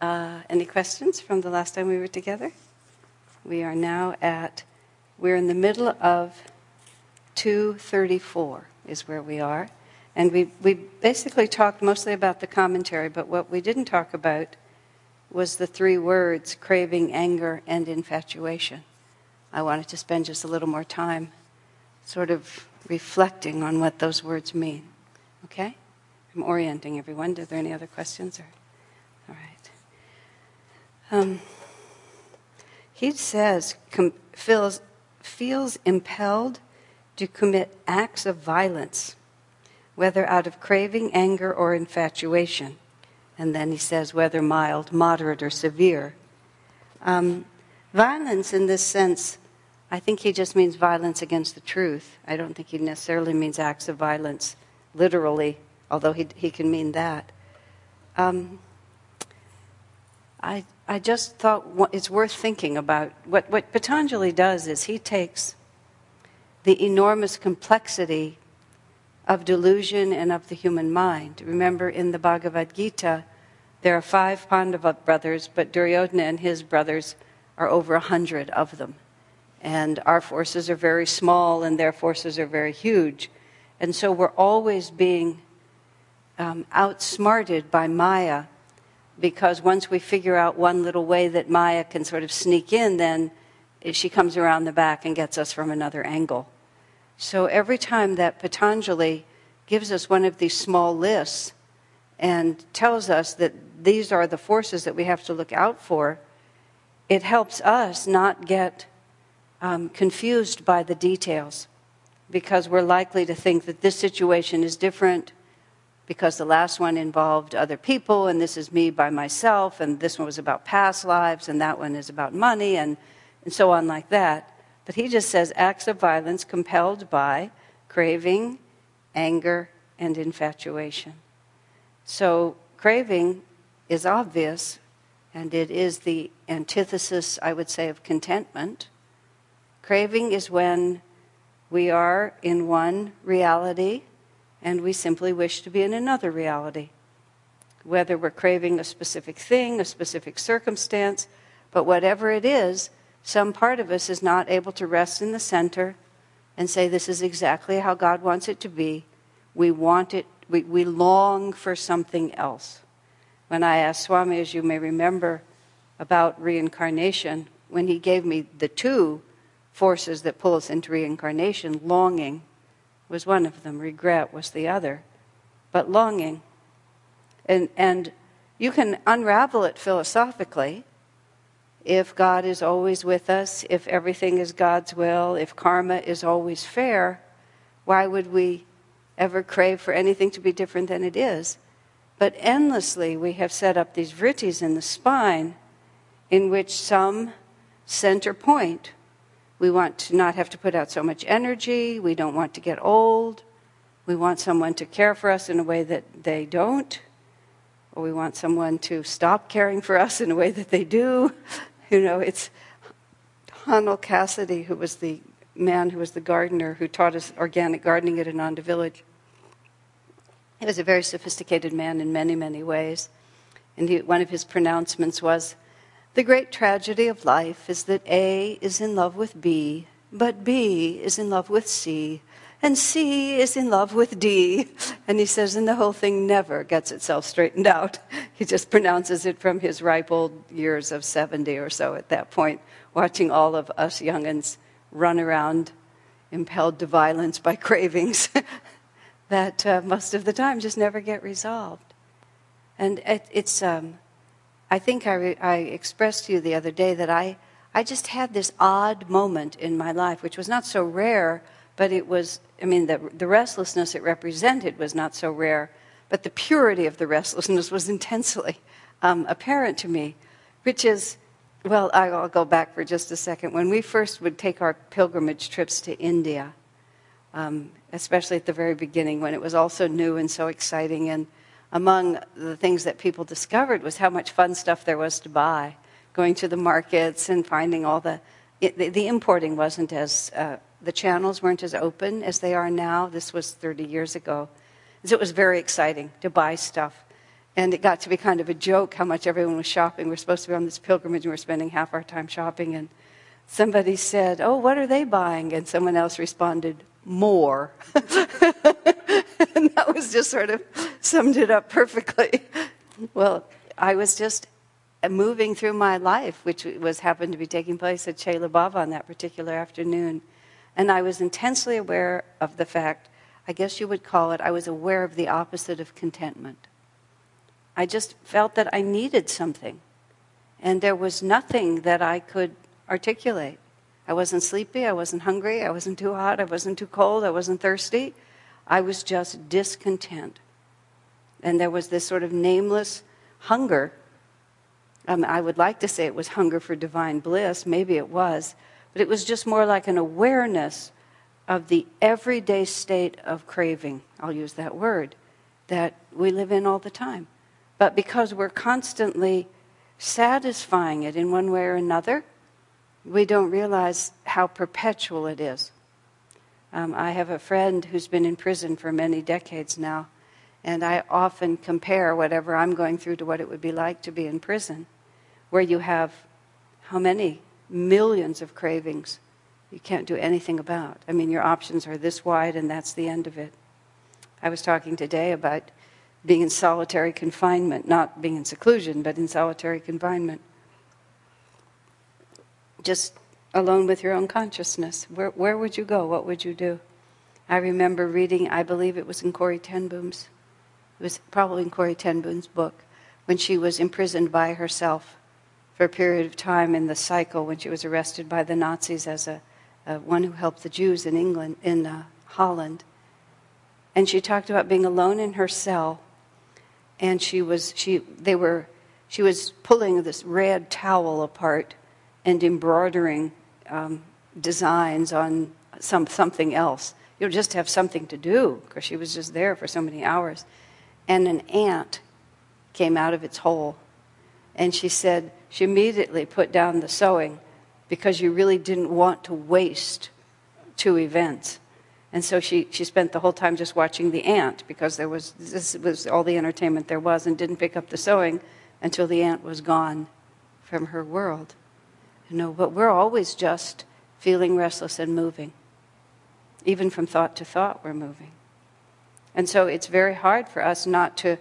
Uh, any questions from the last time we were together? We are now at, we're in the middle of 234 is where we are. And we, we basically talked mostly about the commentary, but what we didn't talk about was the three words craving, anger, and infatuation. I wanted to spend just a little more time sort of reflecting on what those words mean. Okay? I'm orienting everyone. Are there any other questions? Or? All right. Um, he says, com- feels, feels impelled to commit acts of violence whether out of craving, anger, or infatuation. And then he says, whether mild, moderate, or severe. Um, violence, in this sense, I think he just means violence against the truth. I don't think he necessarily means acts of violence, literally, although he, he can mean that. Um, I, I just thought it's worth thinking about. What, what Patanjali does is he takes the enormous complexity of delusion and of the human mind. Remember in the Bhagavad Gita, there are five Pandava brothers, but Duryodhana and his brothers are over a hundred of them. And our forces are very small and their forces are very huge. And so we're always being um, outsmarted by Maya because once we figure out one little way that Maya can sort of sneak in, then she comes around the back and gets us from another angle. So every time that Patanjali gives us one of these small lists and tells us that these are the forces that we have to look out for, it helps us not get um, confused by the details because we're likely to think that this situation is different because the last one involved other people and this is me by myself and this one was about past lives and that one is about money and, and so on like that. But he just says acts of violence compelled by craving, anger, and infatuation. So, craving is obvious, and it is the antithesis, I would say, of contentment. Craving is when we are in one reality and we simply wish to be in another reality. Whether we're craving a specific thing, a specific circumstance, but whatever it is, some part of us is not able to rest in the center and say, This is exactly how God wants it to be. We want it, we, we long for something else. When I asked Swami, as you may remember, about reincarnation, when he gave me the two forces that pull us into reincarnation, longing was one of them, regret was the other. But longing. And, and you can unravel it philosophically if God is always with us, if everything is God's will, if karma is always fair, why would we ever crave for anything to be different than it is? But endlessly, we have set up these vrittis in the spine in which some center point. We want to not have to put out so much energy. We don't want to get old. We want someone to care for us in a way that they don't. Or we want someone to stop caring for us in a way that they do. You know, it's Honel Cassidy, who was the man who was the gardener who taught us organic gardening at Ananda Village. He was a very sophisticated man in many, many ways. And he, one of his pronouncements was The great tragedy of life is that A is in love with B, but B is in love with C, and C is in love with D. And he says, and the whole thing never gets itself straightened out. He just pronounces it from his ripe old years of 70 or so at that point, watching all of us youngins run around impelled to violence by cravings that uh, most of the time just never get resolved. And it, it's, um, I think I, re- I expressed to you the other day that I, I just had this odd moment in my life, which was not so rare but it was, I mean, the, the restlessness it represented was not so rare, but the purity of the restlessness was intensely um, apparent to me, which is, well, I'll go back for just a second. When we first would take our pilgrimage trips to India, um, especially at the very beginning when it was all so new and so exciting, and among the things that people discovered was how much fun stuff there was to buy, going to the markets and finding all the it, the, the, importing wasn't as uh, the channels weren't as open as they are now. This was 30 years ago. So it was very exciting to buy stuff. And it got to be kind of a joke how much everyone was shopping. We're supposed to be on this pilgrimage and we're spending half our time shopping. And somebody said, Oh, what are they buying? And someone else responded, More. and that was just sort of summed it up perfectly. Well, I was just moving through my life, which was happened to be taking place at Chela Bava on that particular afternoon. And I was intensely aware of the fact, I guess you would call it, I was aware of the opposite of contentment. I just felt that I needed something. And there was nothing that I could articulate. I wasn't sleepy, I wasn't hungry, I wasn't too hot, I wasn't too cold, I wasn't thirsty. I was just discontent. And there was this sort of nameless hunger. Um, I would like to say it was hunger for divine bliss, maybe it was, but it was just more like an awareness of the everyday state of craving. I'll use that word that we live in all the time. But because we're constantly satisfying it in one way or another, we don't realize how perpetual it is. Um, I have a friend who's been in prison for many decades now, and I often compare whatever I'm going through to what it would be like to be in prison, where you have how many millions of cravings you can't do anything about. I mean, your options are this wide, and that's the end of it. I was talking today about being in solitary confinement, not being in seclusion, but in solitary confinement. Just alone with your own consciousness. Where, where would you go? What would you do? I remember reading, I believe it was in Corrie ten Boom's, it was probably in Corrie ten Boom's book, when she was imprisoned by herself for a period of time in the cycle when she was arrested by the Nazis as a, a one who helped the Jews in England, in uh, Holland. And she talked about being alone in her cell and she was she they were she was pulling this red towel apart and embroidering um, designs on some something else. You'll just have something to do because she was just there for so many hours. And an ant came out of its hole, and she said she immediately put down the sewing because you really didn't want to waste two events. And so she, she spent the whole time just watching the ant because there was, this was all the entertainment there was and didn't pick up the sewing until the ant was gone from her world. You know, but we're always just feeling restless and moving. Even from thought to thought, we're moving. And so it's very hard for us not to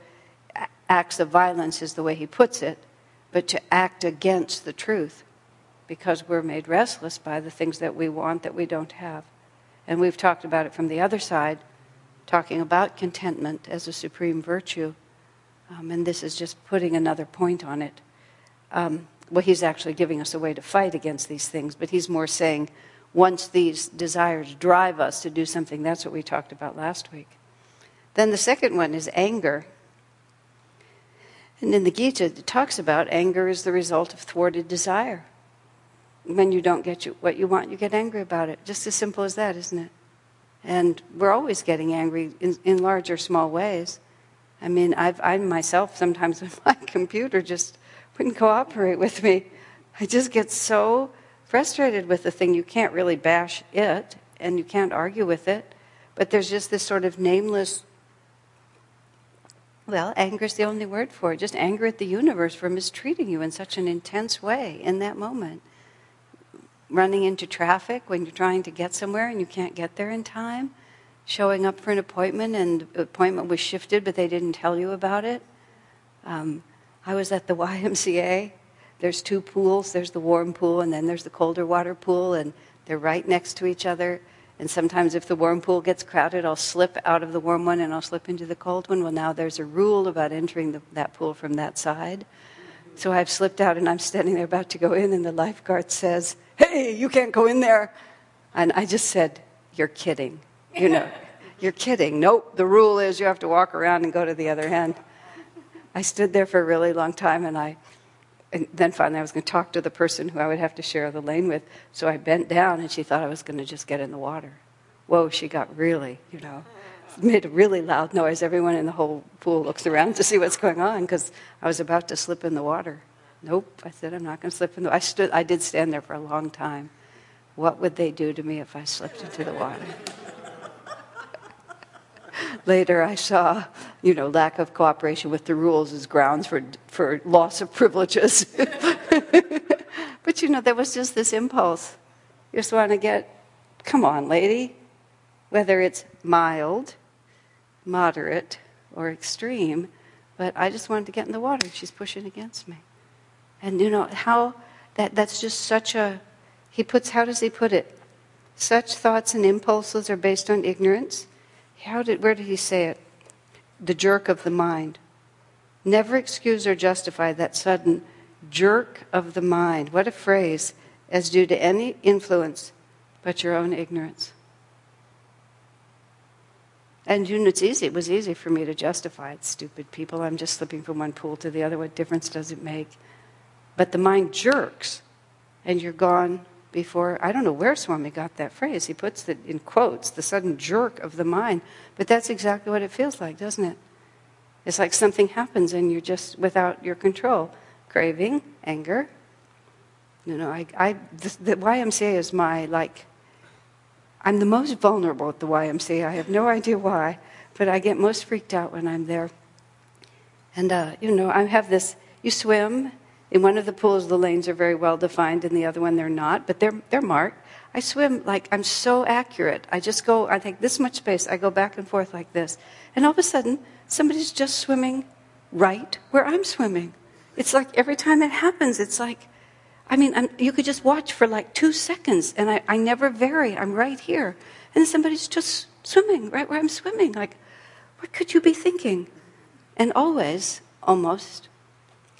acts of violence, is the way he puts it, but to act against the truth because we're made restless by the things that we want that we don't have. And we've talked about it from the other side, talking about contentment as a supreme virtue. Um, and this is just putting another point on it. Um, well, he's actually giving us a way to fight against these things, but he's more saying once these desires drive us to do something, that's what we talked about last week. Then the second one is anger. And in the Gita, it talks about anger is the result of thwarted desire when you don't get you, what you want, you get angry about it. Just as simple as that, isn't it? And we're always getting angry in, in large or small ways. I mean, I've, I myself sometimes when my computer just wouldn't cooperate with me, I just get so frustrated with the thing. You can't really bash it, and you can't argue with it, but there's just this sort of nameless. Well, anger is the only word for it. Just anger at the universe for mistreating you in such an intense way in that moment running into traffic when you're trying to get somewhere and you can't get there in time, showing up for an appointment and the appointment was shifted but they didn't tell you about it. Um, I was at the YMCA. There's two pools. There's the warm pool and then there's the colder water pool, and they're right next to each other. And sometimes, if the warm pool gets crowded, I'll slip out of the warm one and I'll slip into the cold one. Well, now there's a rule about entering the, that pool from that side. So I've slipped out and I'm standing there about to go in, and the lifeguard says, Hey, you can't go in there. And I just said, You're kidding. You know, you're kidding. Nope, the rule is you have to walk around and go to the other end. I stood there for a really long time and I and then finally I was going to talk to the person who I would have to share the lane with. So I bent down and she thought I was going to just get in the water. Whoa, she got really, you know, made a really loud noise. Everyone in the whole pool looks around to see what's going on because I was about to slip in the water. Nope, I said I'm not going to slip in the. I stood. I did stand there for a long time. What would they do to me if I slipped into the water? Later, I saw you know, lack of cooperation with the rules is grounds for, for loss of privileges. but you know, there was just this impulse. You just want to get, come on, lady. Whether it's mild, moderate, or extreme, but I just wanted to get in the water. She's pushing against me. And you know, how that, that's just such a, he puts, how does he put it? Such thoughts and impulses are based on ignorance. How did, where did he say it? The jerk of the mind. Never excuse or justify that sudden jerk of the mind. What a phrase, as due to any influence but your own ignorance. And you know, it's easy. It was easy for me to justify it. Stupid people. I'm just slipping from one pool to the other. What difference does it make? But the mind jerks, and you're gone before. I don't know where Swami got that phrase. He puts it in quotes, the sudden jerk of the mind. But that's exactly what it feels like, doesn't it? It's like something happens and you're just without your control. Craving, anger. You know, I, I the, the YMCA is my, like, I'm the most vulnerable at the YMCA. I have no idea why, but I get most freaked out when I'm there. And, uh, you know, I have this, you swim in one of the pools, the lanes are very well defined, and the other one they're not, but they're, they're marked. I swim like I'm so accurate. I just go, I take this much space, I go back and forth like this. And all of a sudden, somebody's just swimming right where I'm swimming. It's like every time it happens, it's like, I mean, I'm, you could just watch for like two seconds, and I, I never vary. I'm right here. And somebody's just swimming right where I'm swimming. Like, what could you be thinking? And always, almost,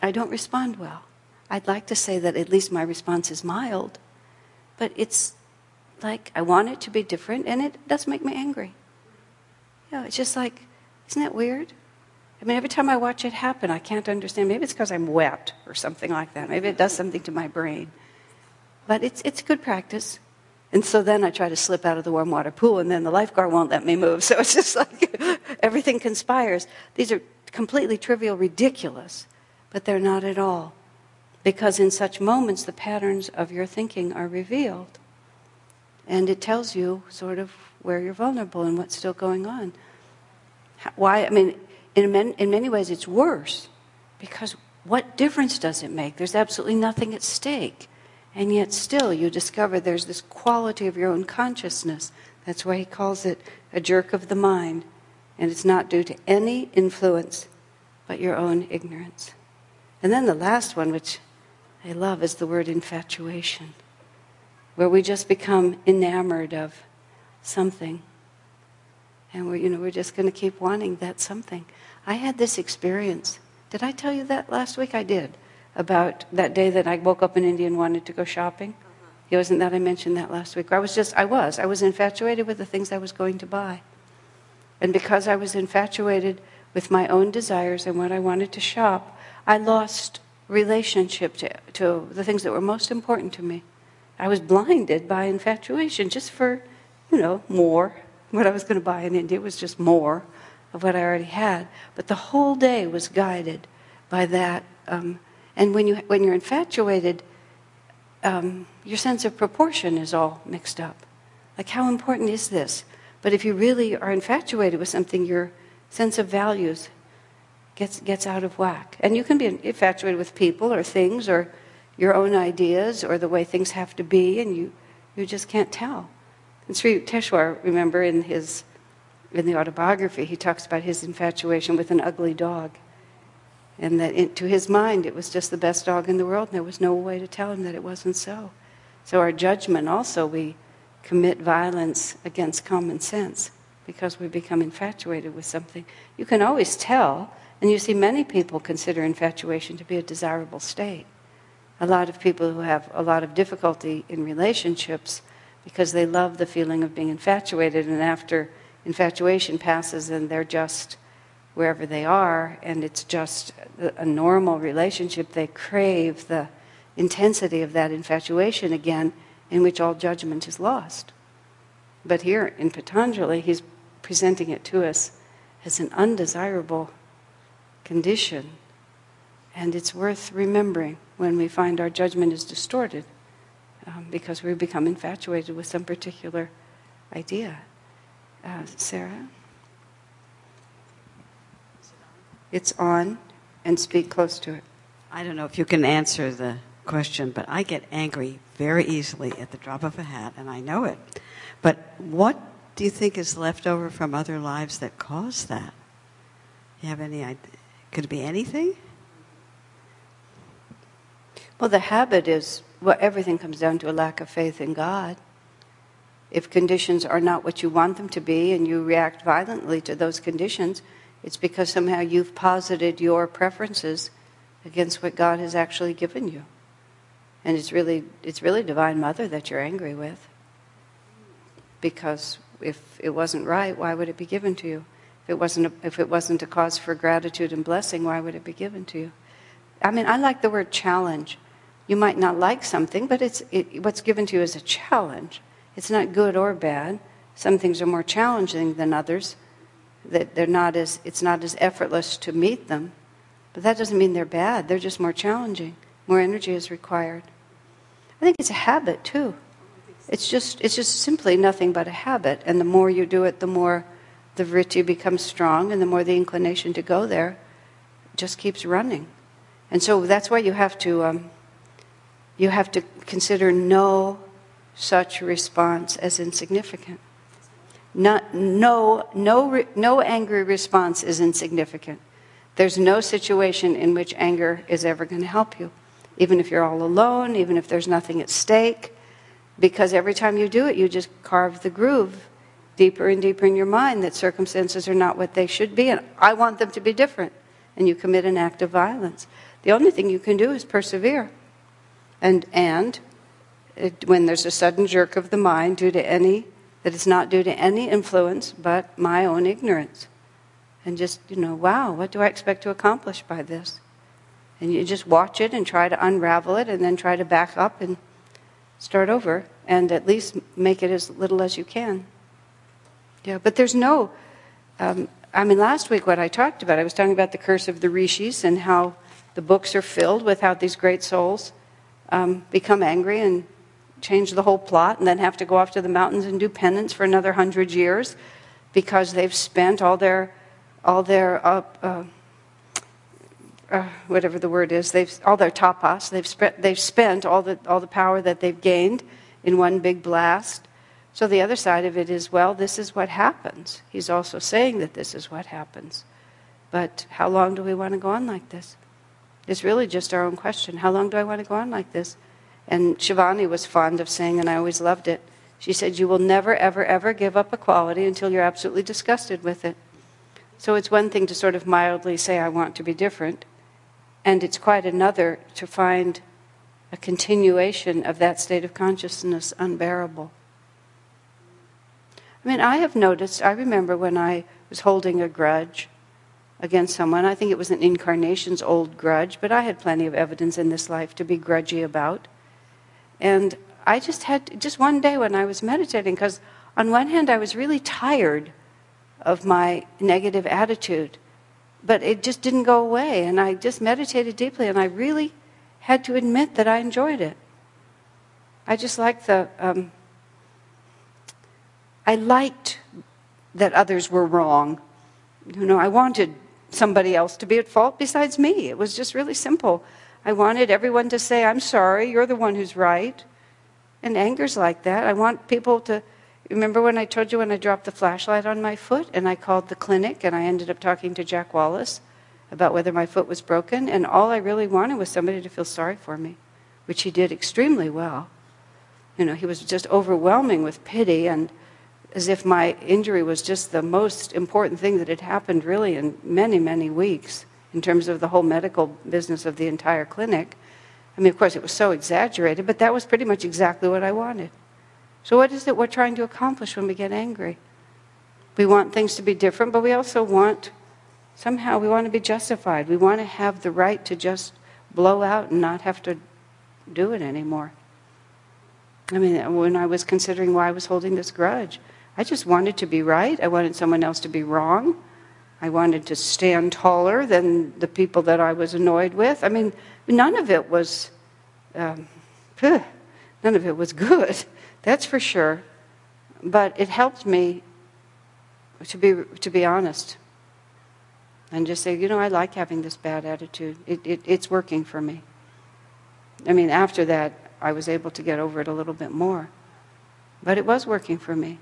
I don't respond well. I'd like to say that at least my response is mild, but it's like I want it to be different, and it does make me angry. Yeah, it's just like, isn't that weird? I mean, every time I watch it happen, I can't understand. Maybe it's because I'm wet or something like that. Maybe it does something to my brain. But it's, it's good practice. And so then I try to slip out of the warm water pool, and then the lifeguard won't let me move. So it's just like everything conspires. These are completely trivial, ridiculous but they're not at all. Because in such moments, the patterns of your thinking are revealed. And it tells you sort of where you're vulnerable and what's still going on. Why? I mean, in, in many ways, it's worse. Because what difference does it make? There's absolutely nothing at stake. And yet, still, you discover there's this quality of your own consciousness. That's why he calls it a jerk of the mind. And it's not due to any influence but your own ignorance. And then the last one, which I love, is the word infatuation, where we just become enamored of something. And we're, you know, we're just going to keep wanting that something. I had this experience. Did I tell you that last week? I did. About that day that I woke up in India and wanted to go shopping. Uh-huh. It wasn't that I mentioned that last week. I was just, I was. I was infatuated with the things I was going to buy. And because I was infatuated with my own desires and what I wanted to shop, I lost relationship to, to the things that were most important to me. I was blinded by infatuation just for, you know, more. What I was going to buy in India was just more of what I already had. But the whole day was guided by that. Um, and when, you, when you're infatuated, um, your sense of proportion is all mixed up. Like, how important is this? But if you really are infatuated with something, your sense of values gets, gets out of whack. And you can be infatuated with people or things or your own ideas or the way things have to be, and you, you just can't tell. And Sri Yukteswar, remember in his in the autobiography, he talks about his infatuation with an ugly dog. And that it, to his mind, it was just the best dog in the world, and there was no way to tell him that it wasn't so. So, our judgment also, we commit violence against common sense because we become infatuated with something. You can always tell and you see many people consider infatuation to be a desirable state. A lot of people who have a lot of difficulty in relationships because they love the feeling of being infatuated, and after infatuation passes and they're just wherever they are, and it's just a normal relationship, they crave the intensity of that infatuation again, in which all judgment is lost. But here in Patanjali, he's presenting it to us as an undesirable condition. And it's worth remembering when we find our judgment is distorted um, because we become infatuated with some particular idea. Uh, Sarah? It's on, and speak close to it. I don't know if you can answer the question, but I get angry very easily at the drop of a hat, and I know it. But what do you think is left over from other lives that cause that? You have any idea? Could it be anything? Well, the habit is well, everything comes down to a lack of faith in God. If conditions are not what you want them to be and you react violently to those conditions, it's because somehow you've posited your preferences against what God has actually given you. And it's really, it's really Divine Mother that you're angry with. Because if it wasn't right, why would it be given to you? If it wasn't a, if it wasn't a cause for gratitude and blessing, why would it be given to you? I mean, I like the word challenge. You might not like something, but it's, it, what's given to you is a challenge. It's not good or bad. Some things are more challenging than others. That they're not as, it's not as effortless to meet them. But that doesn't mean they're bad. They're just more challenging. More energy is required. I think it's a habit too. It's just, it's just simply nothing but a habit. And the more you do it, the more the vritti becomes strong, and the more the inclination to go there just keeps running. And so that's why you have to, um, you have to consider no such response as insignificant. Not, no, no, no angry response is insignificant. There's no situation in which anger is ever going to help you, even if you're all alone, even if there's nothing at stake, because every time you do it, you just carve the groove deeper and deeper in your mind that circumstances are not what they should be, and I want them to be different. And you commit an act of violence. The only thing you can do is persevere. And, and it, when there's a sudden jerk of the mind due to any, that is not due to any influence but my own ignorance. And just, you know, wow, what do I expect to accomplish by this? And you just watch it and try to unravel it and then try to back up and start over and at least make it as little as you can. Yeah, but there's no, um, I mean, last week what I talked about, I was talking about the curse of the rishis and how the books are filled with how these great souls um, become angry and change the whole plot and then have to go off to the mountains and do penance for another hundred years because they've spent all their, all their, uh, uh, uh, whatever the word is, they've all their tapas. They've spent, they've spent all the all the power that they've gained in one big blast. So the other side of it is, well, this is what happens. He's also saying that this is what happens. But how long do we want to go on like this? It's really just our own question. How long do I want to go on like this? And Shivani was fond of saying, and I always loved it. She said, You will never, ever, ever give up a quality until you're absolutely disgusted with it. So it's one thing to sort of mildly say, I want to be different. And it's quite another to find a continuation of that state of consciousness unbearable. I mean, I have noticed, I remember when I was holding a grudge against someone. I think it was an incarnation's old grudge, but I had plenty of evidence in this life to be grudgy about. And I just had, just one day when I was meditating, because on one hand I was really tired of my negative attitude, but it just didn't go away. And I just meditated deeply, and I really had to admit that I enjoyed it. I just liked the, um, I liked that others were wrong. You know, I wanted somebody else to be at fault besides me. It was just really simple. I wanted everyone to say, I'm sorry, you're the one who's right. And anger's like that. I want people to. Remember when I told you when I dropped the flashlight on my foot and I called the clinic and I ended up talking to Jack Wallace about whether my foot was broken? And all I really wanted was somebody to feel sorry for me, which he did extremely well. You know, he was just overwhelming with pity and as if my injury was just the most important thing that had happened really in many, many weeks in terms of the whole medical business of the entire clinic. I mean, of course, it was so exaggerated, but that was pretty much exactly what I wanted. So, what is it we're trying to accomplish when we get angry? We want things to be different, but we also want, somehow, we want to be justified. We want to have the right to just blow out and not have to do it anymore. I mean, when I was considering why I was holding this grudge, I just wanted to be right. I wanted someone else to be wrong. I wanted to stand taller than the people that I was annoyed with. I mean, none of it was, um, none of it was good. That's for sure. But it helped me to be to be honest. And just say, you know, I like having this bad attitude. It, it, it's working for me. I mean, after that, I was able to get over it a little bit more. But it was working for me.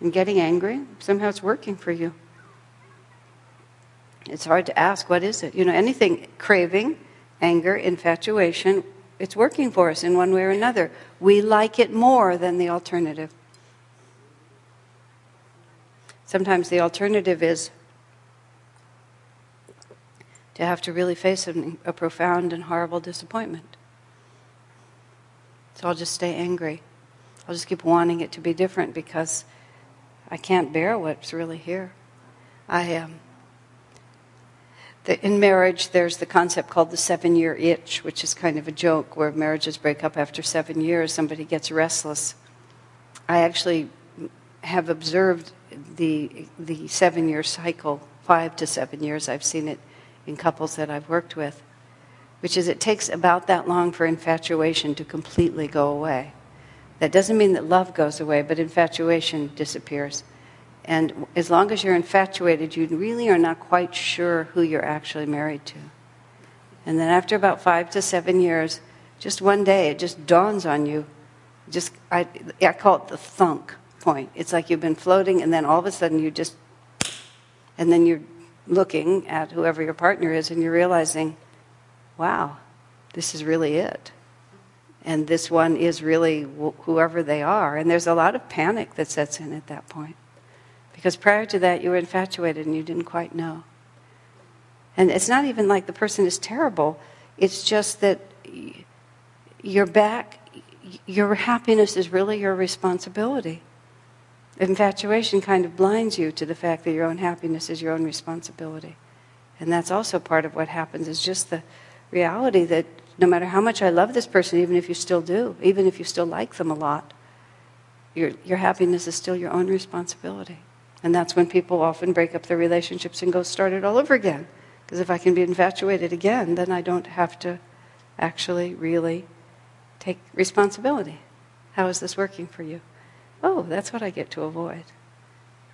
And getting angry, somehow it's working for you. It's hard to ask, what is it? You know, anything craving, anger, infatuation, it's working for us in one way or another. We like it more than the alternative. Sometimes the alternative is to have to really face a, a profound and horrible disappointment. So I'll just stay angry. I'll just keep wanting it to be different because I can't bear what's really here. I am. Um, in marriage, there's the concept called the seven year itch, which is kind of a joke where marriages break up after seven years, somebody gets restless. I actually have observed the, the seven year cycle, five to seven years. I've seen it in couples that I've worked with, which is it takes about that long for infatuation to completely go away. That doesn't mean that love goes away, but infatuation disappears. And as long as you're infatuated, you really are not quite sure who you're actually married to. And then after about five to seven years, just one day, it just dawns on you. Just I, I call it the thunk point. It's like you've been floating, and then all of a sudden you just, and then you're looking at whoever your partner is, and you're realizing, wow, this is really it. And this one is really wh- whoever they are. And there's a lot of panic that sets in at that point. Because prior to that, you were infatuated and you didn't quite know. And it's not even like the person is terrible, it's just that your back, your happiness is really your responsibility. Infatuation kind of blinds you to the fact that your own happiness is your own responsibility. And that's also part of what happens, is just the reality that no matter how much I love this person, even if you still do, even if you still like them a lot, your, your happiness is still your own responsibility. And that's when people often break up their relationships and go start it all over again. Because if I can be infatuated again, then I don't have to actually really take responsibility. How is this working for you? Oh, that's what I get to avoid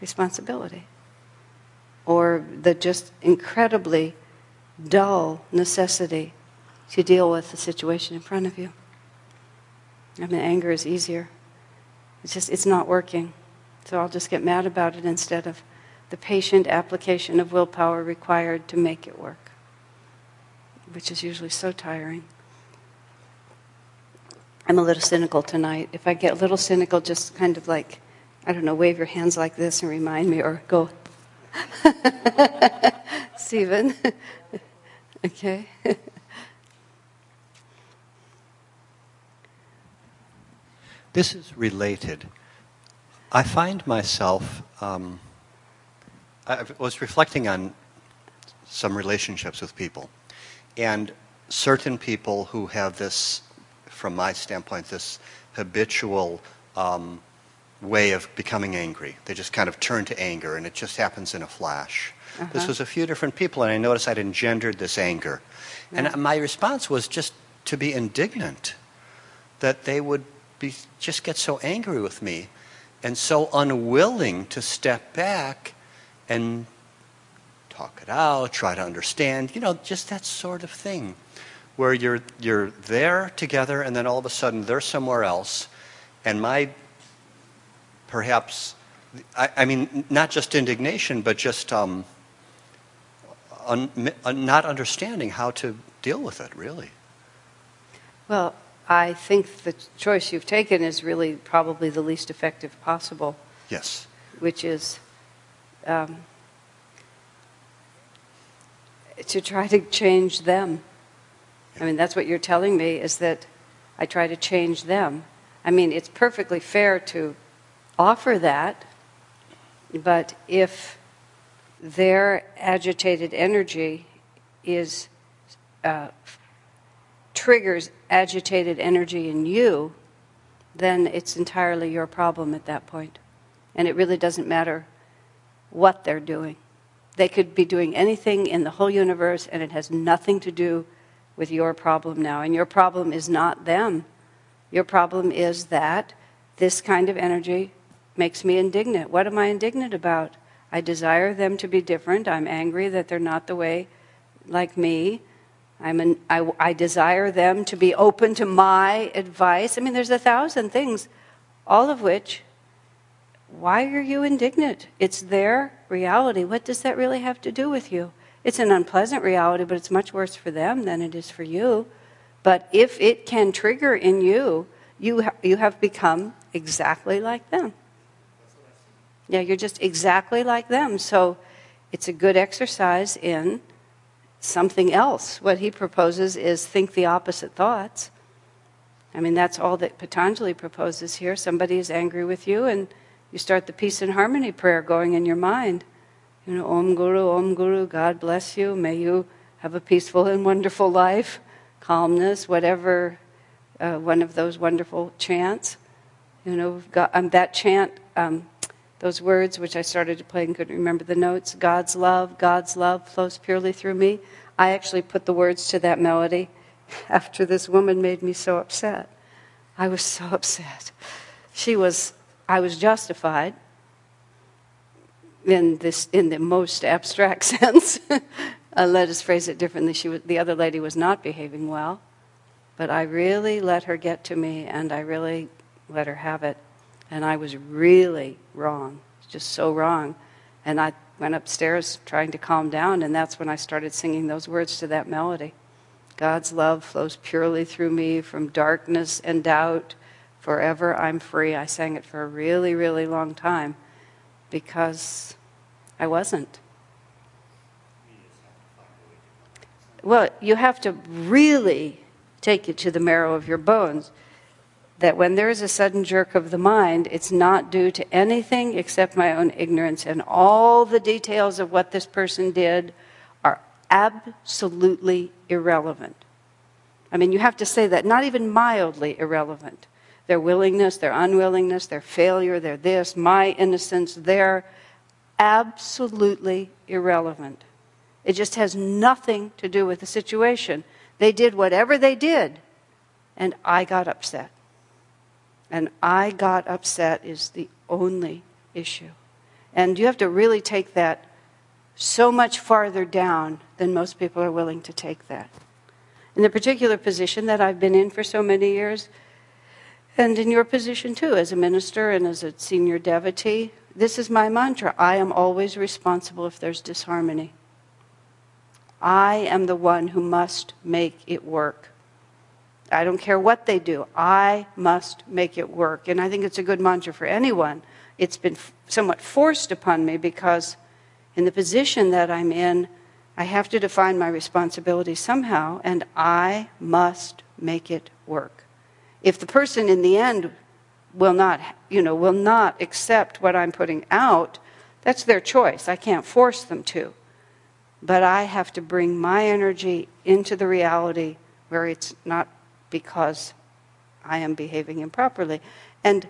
responsibility. Or the just incredibly dull necessity to deal with the situation in front of you. I mean, anger is easier. It's just, it's not working. So I'll just get mad about it instead of the patient application of willpower required to make it work, which is usually so tiring. I'm a little cynical tonight. If I get a little cynical, just kind of like, I don't know, wave your hands like this and remind me, or go, Stephen. okay. this is related. I find myself, um, I was reflecting on some relationships with people, and certain people who have this, from my standpoint, this habitual um, way of becoming angry. They just kind of turn to anger, and it just happens in a flash. Uh-huh. This was a few different people, and I noticed I'd engendered this anger. Yeah. And my response was just to be indignant that they would just get so angry with me and so unwilling to step back and talk it out, try to understand, you know, just that sort of thing where you're, you're there together and then all of a sudden they're somewhere else. And my, perhaps, I, I mean, not just indignation, but just um, un, not understanding how to deal with it, really. Well, I think the choice you've taken is really probably the least effective possible. Yes. Which is um, to try to change them. I mean, that's what you're telling me is that I try to change them. I mean, it's perfectly fair to offer that, but if their agitated energy is uh, triggers agitated energy in you, then it's entirely your problem at that point. And it really doesn't matter what they're doing. They could be doing anything in the whole universe, and it has nothing to do with your problem now. And your problem is not them. Your problem is that this kind of energy makes me indignant. What am I indignant about? I desire them to be different. I'm angry that they're not the way like me. I'm an, I, I desire them to be open to my advice. I mean, there's a thousand things, all of which, why are you indignant? It's their reality. What does that really have to do with you? It's an unpleasant reality, but it's much worse for them than it is for you. But if it can trigger in you, you, ha- you have become exactly like them. Yeah, you're just exactly like them. So it's a good exercise in something else. What he proposes is think the opposite thoughts. I mean, that's all that Patanjali proposes here. Somebody is angry with you, and you start the peace and harmony prayer going in your mind. You know, Om Guru, Om Guru, God bless you. May you have a peaceful and wonderful life, calmness, whatever uh, one of those wonderful chants. You know, got, um, that chant, um, those words which I started to play and couldn't remember the notes God's love, God's love flows purely through me. I actually put the words to that melody after this woman made me so upset. I was so upset. She was, I was justified in this, in the most abstract sense. uh, let us phrase it differently. She was, the other lady was not behaving well, but I really let her get to me, and I really let her have it, and I was really wrong, just so wrong, and I went upstairs trying to calm down, and that's when I started singing those words to that melody. God's love flows purely through me from darkness and doubt. Forever I'm free. I sang it for a really, really long time because I wasn't. Well, you have to really take it to the marrow of your bones that when there is a sudden jerk of the mind, it's not due to anything except my own ignorance, and all the details of what this person did are absolutely irrelevant. I mean, you have to say that, not even mildly irrelevant. Their willingness, their unwillingness, their failure, their this, my innocence, they're absolutely irrelevant. It just has nothing to do with the situation. They did whatever they did, and I got upset. And I got upset is the only issue. And you have to really take that so much farther down than most people are willing to take that. In the particular position that I've been in for so many years, and in your position too, as a minister and as a senior devotee, this is my mantra I am always responsible if there's disharmony. I am the one who must make it work. I don't care what they do. I must make it work. And I think it's a good mantra for anyone. It's been somewhat forced upon me because in the position that I'm in, I have to define my responsibility somehow, and I must make it work. If the person in the end will not, you know, will not accept what I'm putting out, that's their choice. I can't force them to. But I have to bring my energy into the reality where it's not because I am behaving improperly. And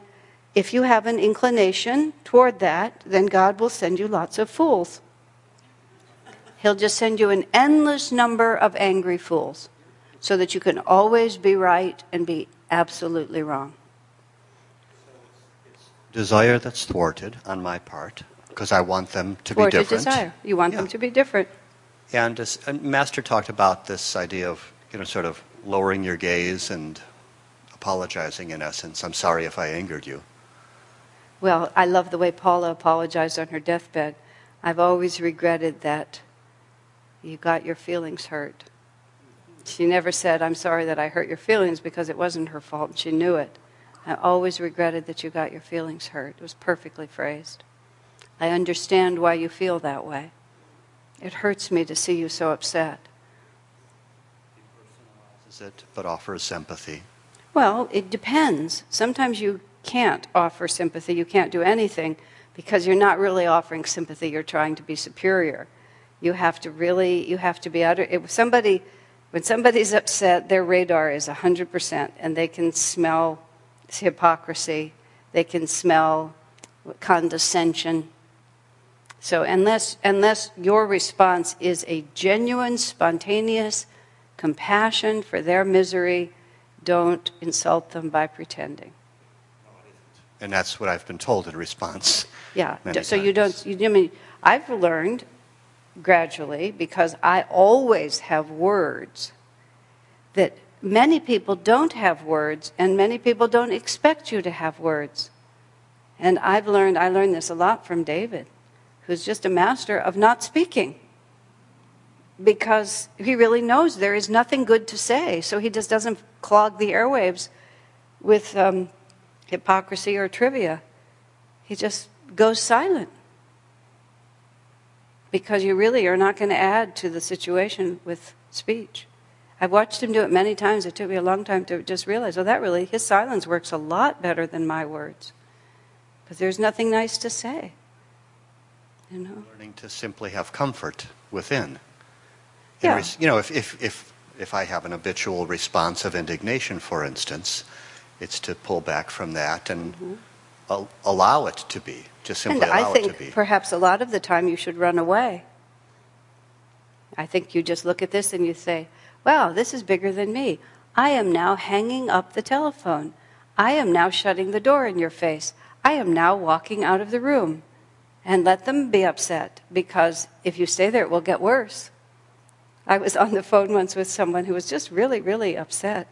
if you have an inclination toward that, then God will send you lots of fools. He'll just send you an endless number of angry fools so that you can always be right and be absolutely wrong. Desire that's thwarted on my part because I want them to thwarted be different. desire. You want Yeah. them to be different. And, and Master talked about this idea of you know sort of lowering your gaze and apologizing in essence. I'm sorry if I angered you. Well, I love the way Paula apologized on her deathbed. I've always regretted that you got your feelings hurt. She never said, I'm sorry that I hurt your feelings because it wasn't her fault and she knew it. I always regretted that you got your feelings hurt. It was perfectly phrased. I understand why you feel that way. It hurts me to see you so upset. It, but offers sympathy. Well, it depends. Sometimes you can't offer sympathy, you can't do anything because you're not really offering sympathy, you're trying to be superior. You have to really, you have to be utter. If somebody, when somebody's upset, their radar is 100% and they can smell hypocrisy, they can smell condescension. So, unless, unless your response is a genuine, spontaneous compassion for their misery, don't insult them by pretending. And that's what I've been told in response. Yeah. So you don't. You, I mean, I've learned gradually because I always have words that many people don't have words, and many people don't expect you to have words. And I've learned. I learned this a lot from David, who's just a master of not speaking. Because he really knows there is nothing good to say, so he just doesn't clog the airwaves with um, hypocrisy or trivia. He just goes silent. Because you really are not going to add to the situation with speech. I've watched him do it many times. It took me a long time to just realize, oh, that really, his silence works a lot better than my words. Because there's nothing nice to say. You know? Learning to simply have comfort within. Yeah. You know, if, if, if, if I have an habitual response of indignation, for instance, it's to pull back from that and al- allow it to be. Just simply Mm-hmm. and I allow it to think be. perhaps a lot of the time you should run away. I think you just look at this and you say, wow, this is bigger than me. I am now hanging up the telephone. I am now shutting the door in your face. I am now walking out of the room. And let them be upset because if you stay there, it will get worse. I was on the phone once with someone who was just really, really upset.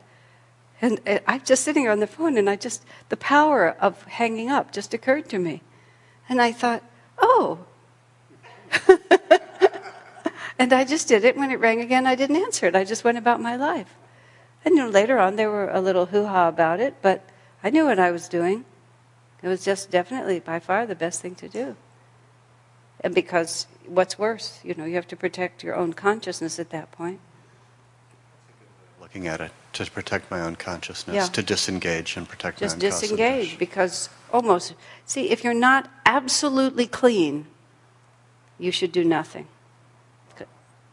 And uh, I'm just sitting on the phone, and I just, the power of hanging up just occurred to me. And I thought, oh. and I just did it. When it rang again, I didn't answer it. I just went about my life. And you know, later on, there were a little hoo ha about it, but I knew what I was doing. It was just definitely by far the best thing to do. And because what's worse, you know, you have to protect your own consciousness at that point. Looking at it to protect my own consciousness, Yeah. to disengage and protect Just my own disengage concentration. because almost, see, if you're not absolutely clean, you should do nothing.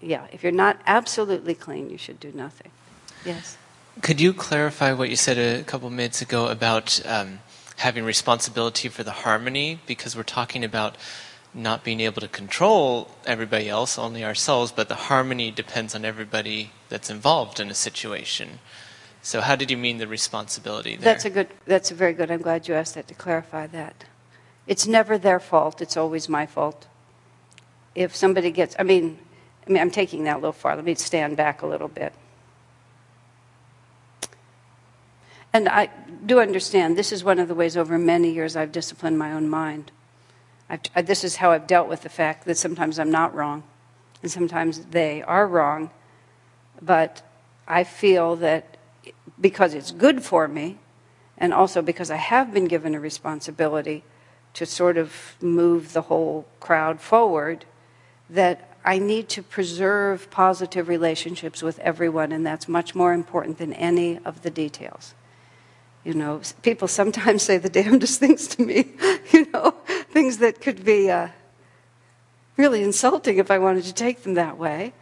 Yeah, if you're not absolutely clean, you should do nothing. Yes. Could you clarify what you said a couple minutes ago about um, having responsibility for the harmony? Because we're talking about not being able to control everybody else, only ourselves, but the harmony depends on everybody that's involved in a situation. So, how did you mean the responsibility there? That's a good, that's a very good, I'm glad you asked that to clarify that. It's never their fault, it's always my fault. If somebody gets, I mean, I mean, I'm taking that a little far. Let me stand back a little bit. And I do understand this is one of the ways over many years I've disciplined my own mind. I've, I- this is how I've dealt with the fact that sometimes I'm not wrong, and sometimes they are wrong. But I feel that because it's good for me, and also because I have been given a responsibility to sort of move the whole crowd forward, that I need to preserve positive relationships with everyone, and that's much more important than any of the details. You know, people sometimes say the damnedest things to me, you know, things that could be uh, really insulting if I wanted to take them that way,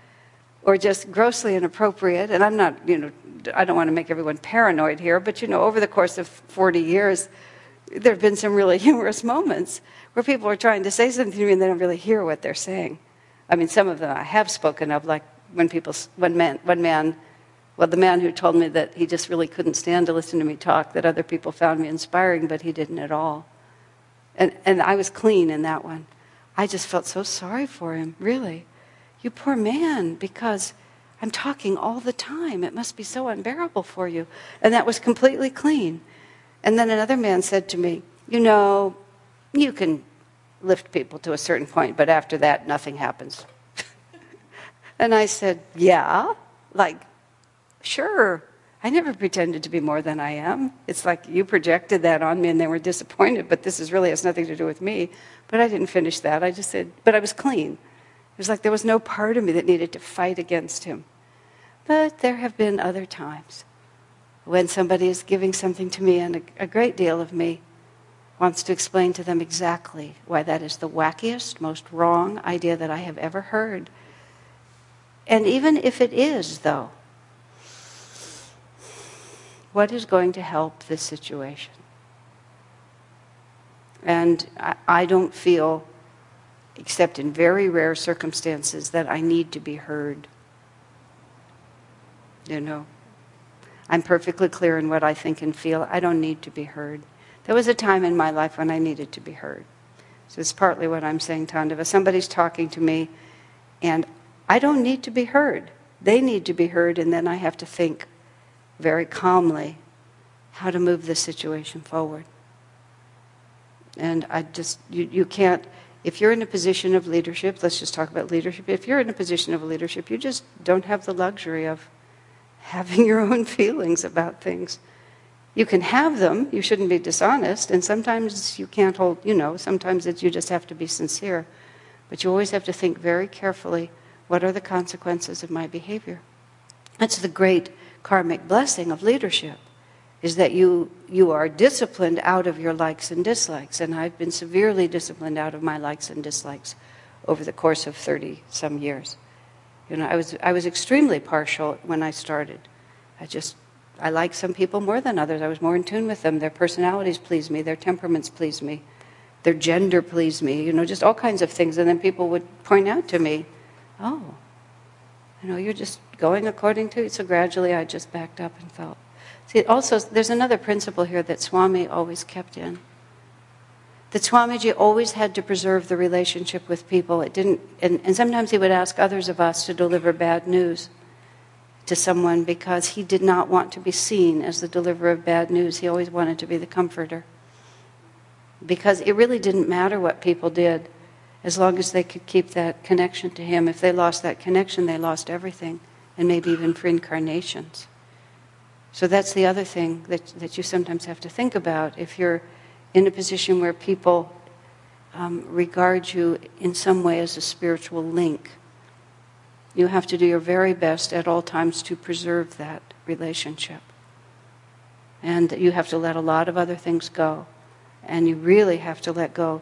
or just grossly inappropriate. And I'm not, you know, I don't want to make everyone paranoid here, but, you know, over the course of 40 years, there have been some really humorous moments where people are trying to say something to me and they don't really hear what they're saying. I mean, some of them I have spoken of, like when people, one man, one man, well, the man who told me that he just really couldn't stand to listen to me talk, that other people found me inspiring, but he didn't at all. And, and I was clean in that one. I just felt so sorry for him, really. You poor man, because I'm talking all the time. It must be so unbearable for you. And that was completely clean. And then another man said to me, You know, you can lift people to a certain point, but after that, nothing happens. and I said, Yeah, like, sure. I never pretended to be more than I am. It's like you projected that on me and they were disappointed, but this is really has nothing to do with me. But I didn't finish that. I just said, but I was clean. It was like there was no part of me that needed to fight against him. But there have been other times when somebody is giving something to me and a, a great deal of me wants to explain to them exactly why that is the wackiest, most wrong idea that I have ever heard. And even if it is, though, what is going to help this situation? And I, I don't feel, except in very rare circumstances, that I need to be heard. You know, I'm perfectly clear in what I think and feel. I don't need to be heard. There was a time in my life when I needed to be heard. So it's partly what I'm saying, Tandava. Somebody's talking to me, and I don't need to be heard. They need to be heard, and then I have to think very calmly how to move the situation forward. And I just, you, you can't, if you're in a position of leadership, let's just talk about leadership. If you're in a position of leadership, you just don't have the luxury of having your own feelings about things. You can have them, you shouldn't be dishonest, and sometimes you can't hold, you know, sometimes you just have to be sincere. But you always have to think very carefully what are the consequences of my behavior? That's the great karmic blessing of leadership is that you you are disciplined out of your likes and dislikes and I've been severely disciplined out of my likes and dislikes over the course of 30 some years. You know, I was I was extremely partial when I started. I just I like some people more than others. I was more in tune with them. Their personalities pleased me, their temperaments pleased me, their gender pleased me, you know, just all kinds of things and then people would point out to me, "Oh, you know, you're just going according to it. So gradually I just backed up and felt. See, also, there's another principle here that Swami always kept in. That Swamiji always had to preserve the relationship with people. It didn't, and, and sometimes he would ask others of us to deliver bad news to someone because he did not want to be seen as the deliverer of bad news. He always wanted to be the comforter. Because it really didn't matter what people did as long as they could keep that connection to Him. If they lost that connection, they lost everything, and maybe even for incarnations. So that's the other thing that, that you sometimes have to think about. If you're in a position where people um, regard you in some way as a spiritual link, you have to do your very best at all times to preserve that relationship. And you have to let a lot of other things go. And you really have to let go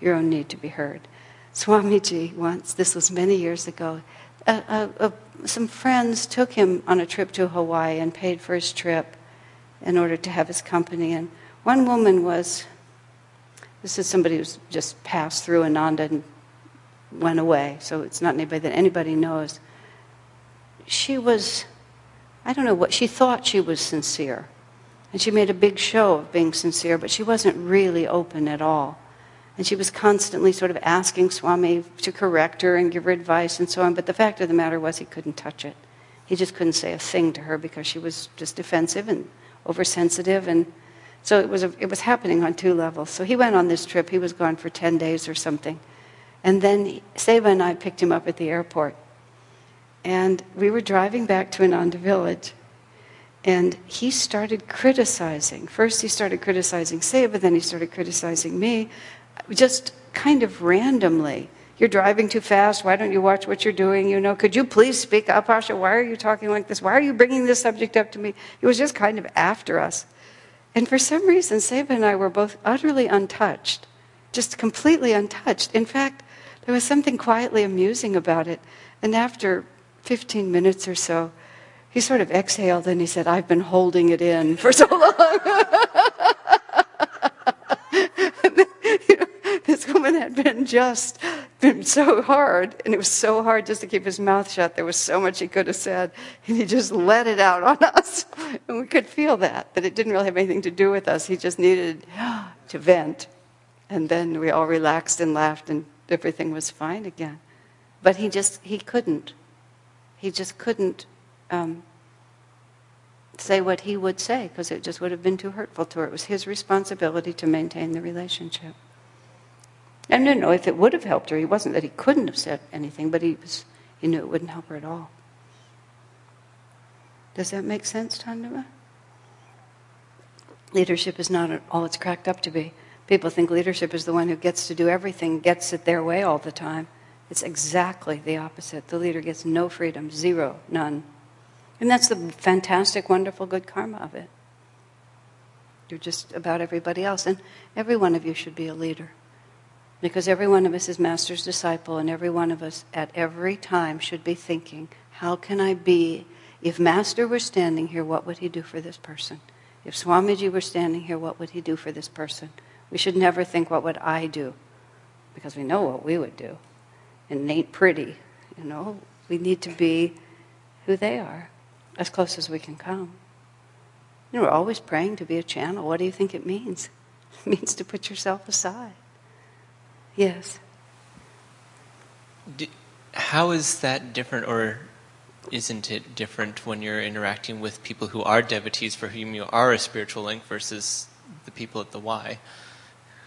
your own need to be heard. Swamiji once, this was many years ago, uh, uh, uh, some friends took him on a trip to Hawaii and paid for his trip in order to have his company. And one woman was, this is somebody who's just passed through Ananda and went away, so it's not anybody that anybody knows. She was, I don't know what, she thought she was sincere. And she made a big show of being sincere, but she wasn't really open at all. And she was constantly sort of asking Swami to correct her and give her advice and so on. But the fact of the matter was, he couldn't touch it. He just couldn't say a thing to her because she was just defensive and oversensitive. And so it was, a, it was happening on two levels. So he went on this trip. He was gone for 10 days or something. And then Seva and I picked him up at the airport. And we were driving back to Ananda Village. And he started criticizing. First, he started criticizing Seva, then he started criticizing me just kind of randomly. You're driving too fast. Why don't you watch what you're doing? You know, could you please speak up, Asha? Why are you talking like this? Why are you bringing this subject up to me? It was just kind of after us. And for some reason, Seva and I were both utterly untouched, just completely untouched. In fact, there was something quietly amusing about it. And after 15 minutes or so, he sort of exhaled and he said, I've been holding it in for so long. this woman had been just been so hard, and it was so hard just to keep his mouth shut. There was so much he could have said, and he just let it out on us. And we could feel that, that it didn't really have anything to do with us. He just needed to vent. And then we all relaxed and laughed, and everything was fine again. But he just, he couldn't. He just couldn't um, say what he would say because it just would have been too hurtful to her. It was his responsibility to maintain the relationship. I don't know if it would have helped her. He wasn't that he couldn't have said anything, but he, was, he knew it wouldn't help her at all. Does that make sense, Tandava? Leadership is not all it's cracked up to be. People think leadership is the one who gets to do everything, gets it their way all the time. It's exactly the opposite. The leader gets no freedom, zero, none. And that's the fantastic, wonderful, good karma of it. You're just about everybody else. And every one of you should be a leader. Because every one of us is Master's disciple, and every one of us at every time should be thinking, how can I be? If Master were standing here, what would he do for this person? If Swamiji were standing here, what would he do for this person? We should never think, what would I do? Because we know what we would do. And it ain't pretty, you know. We need to be who they are, as close as we can come. You know, we're always praying to be a channel. What do you think it means? It means to put yourself aside. Yes. D- How is that different, or isn't it different when you're interacting with people who are devotees for whom you are a spiritual link versus the people at the Y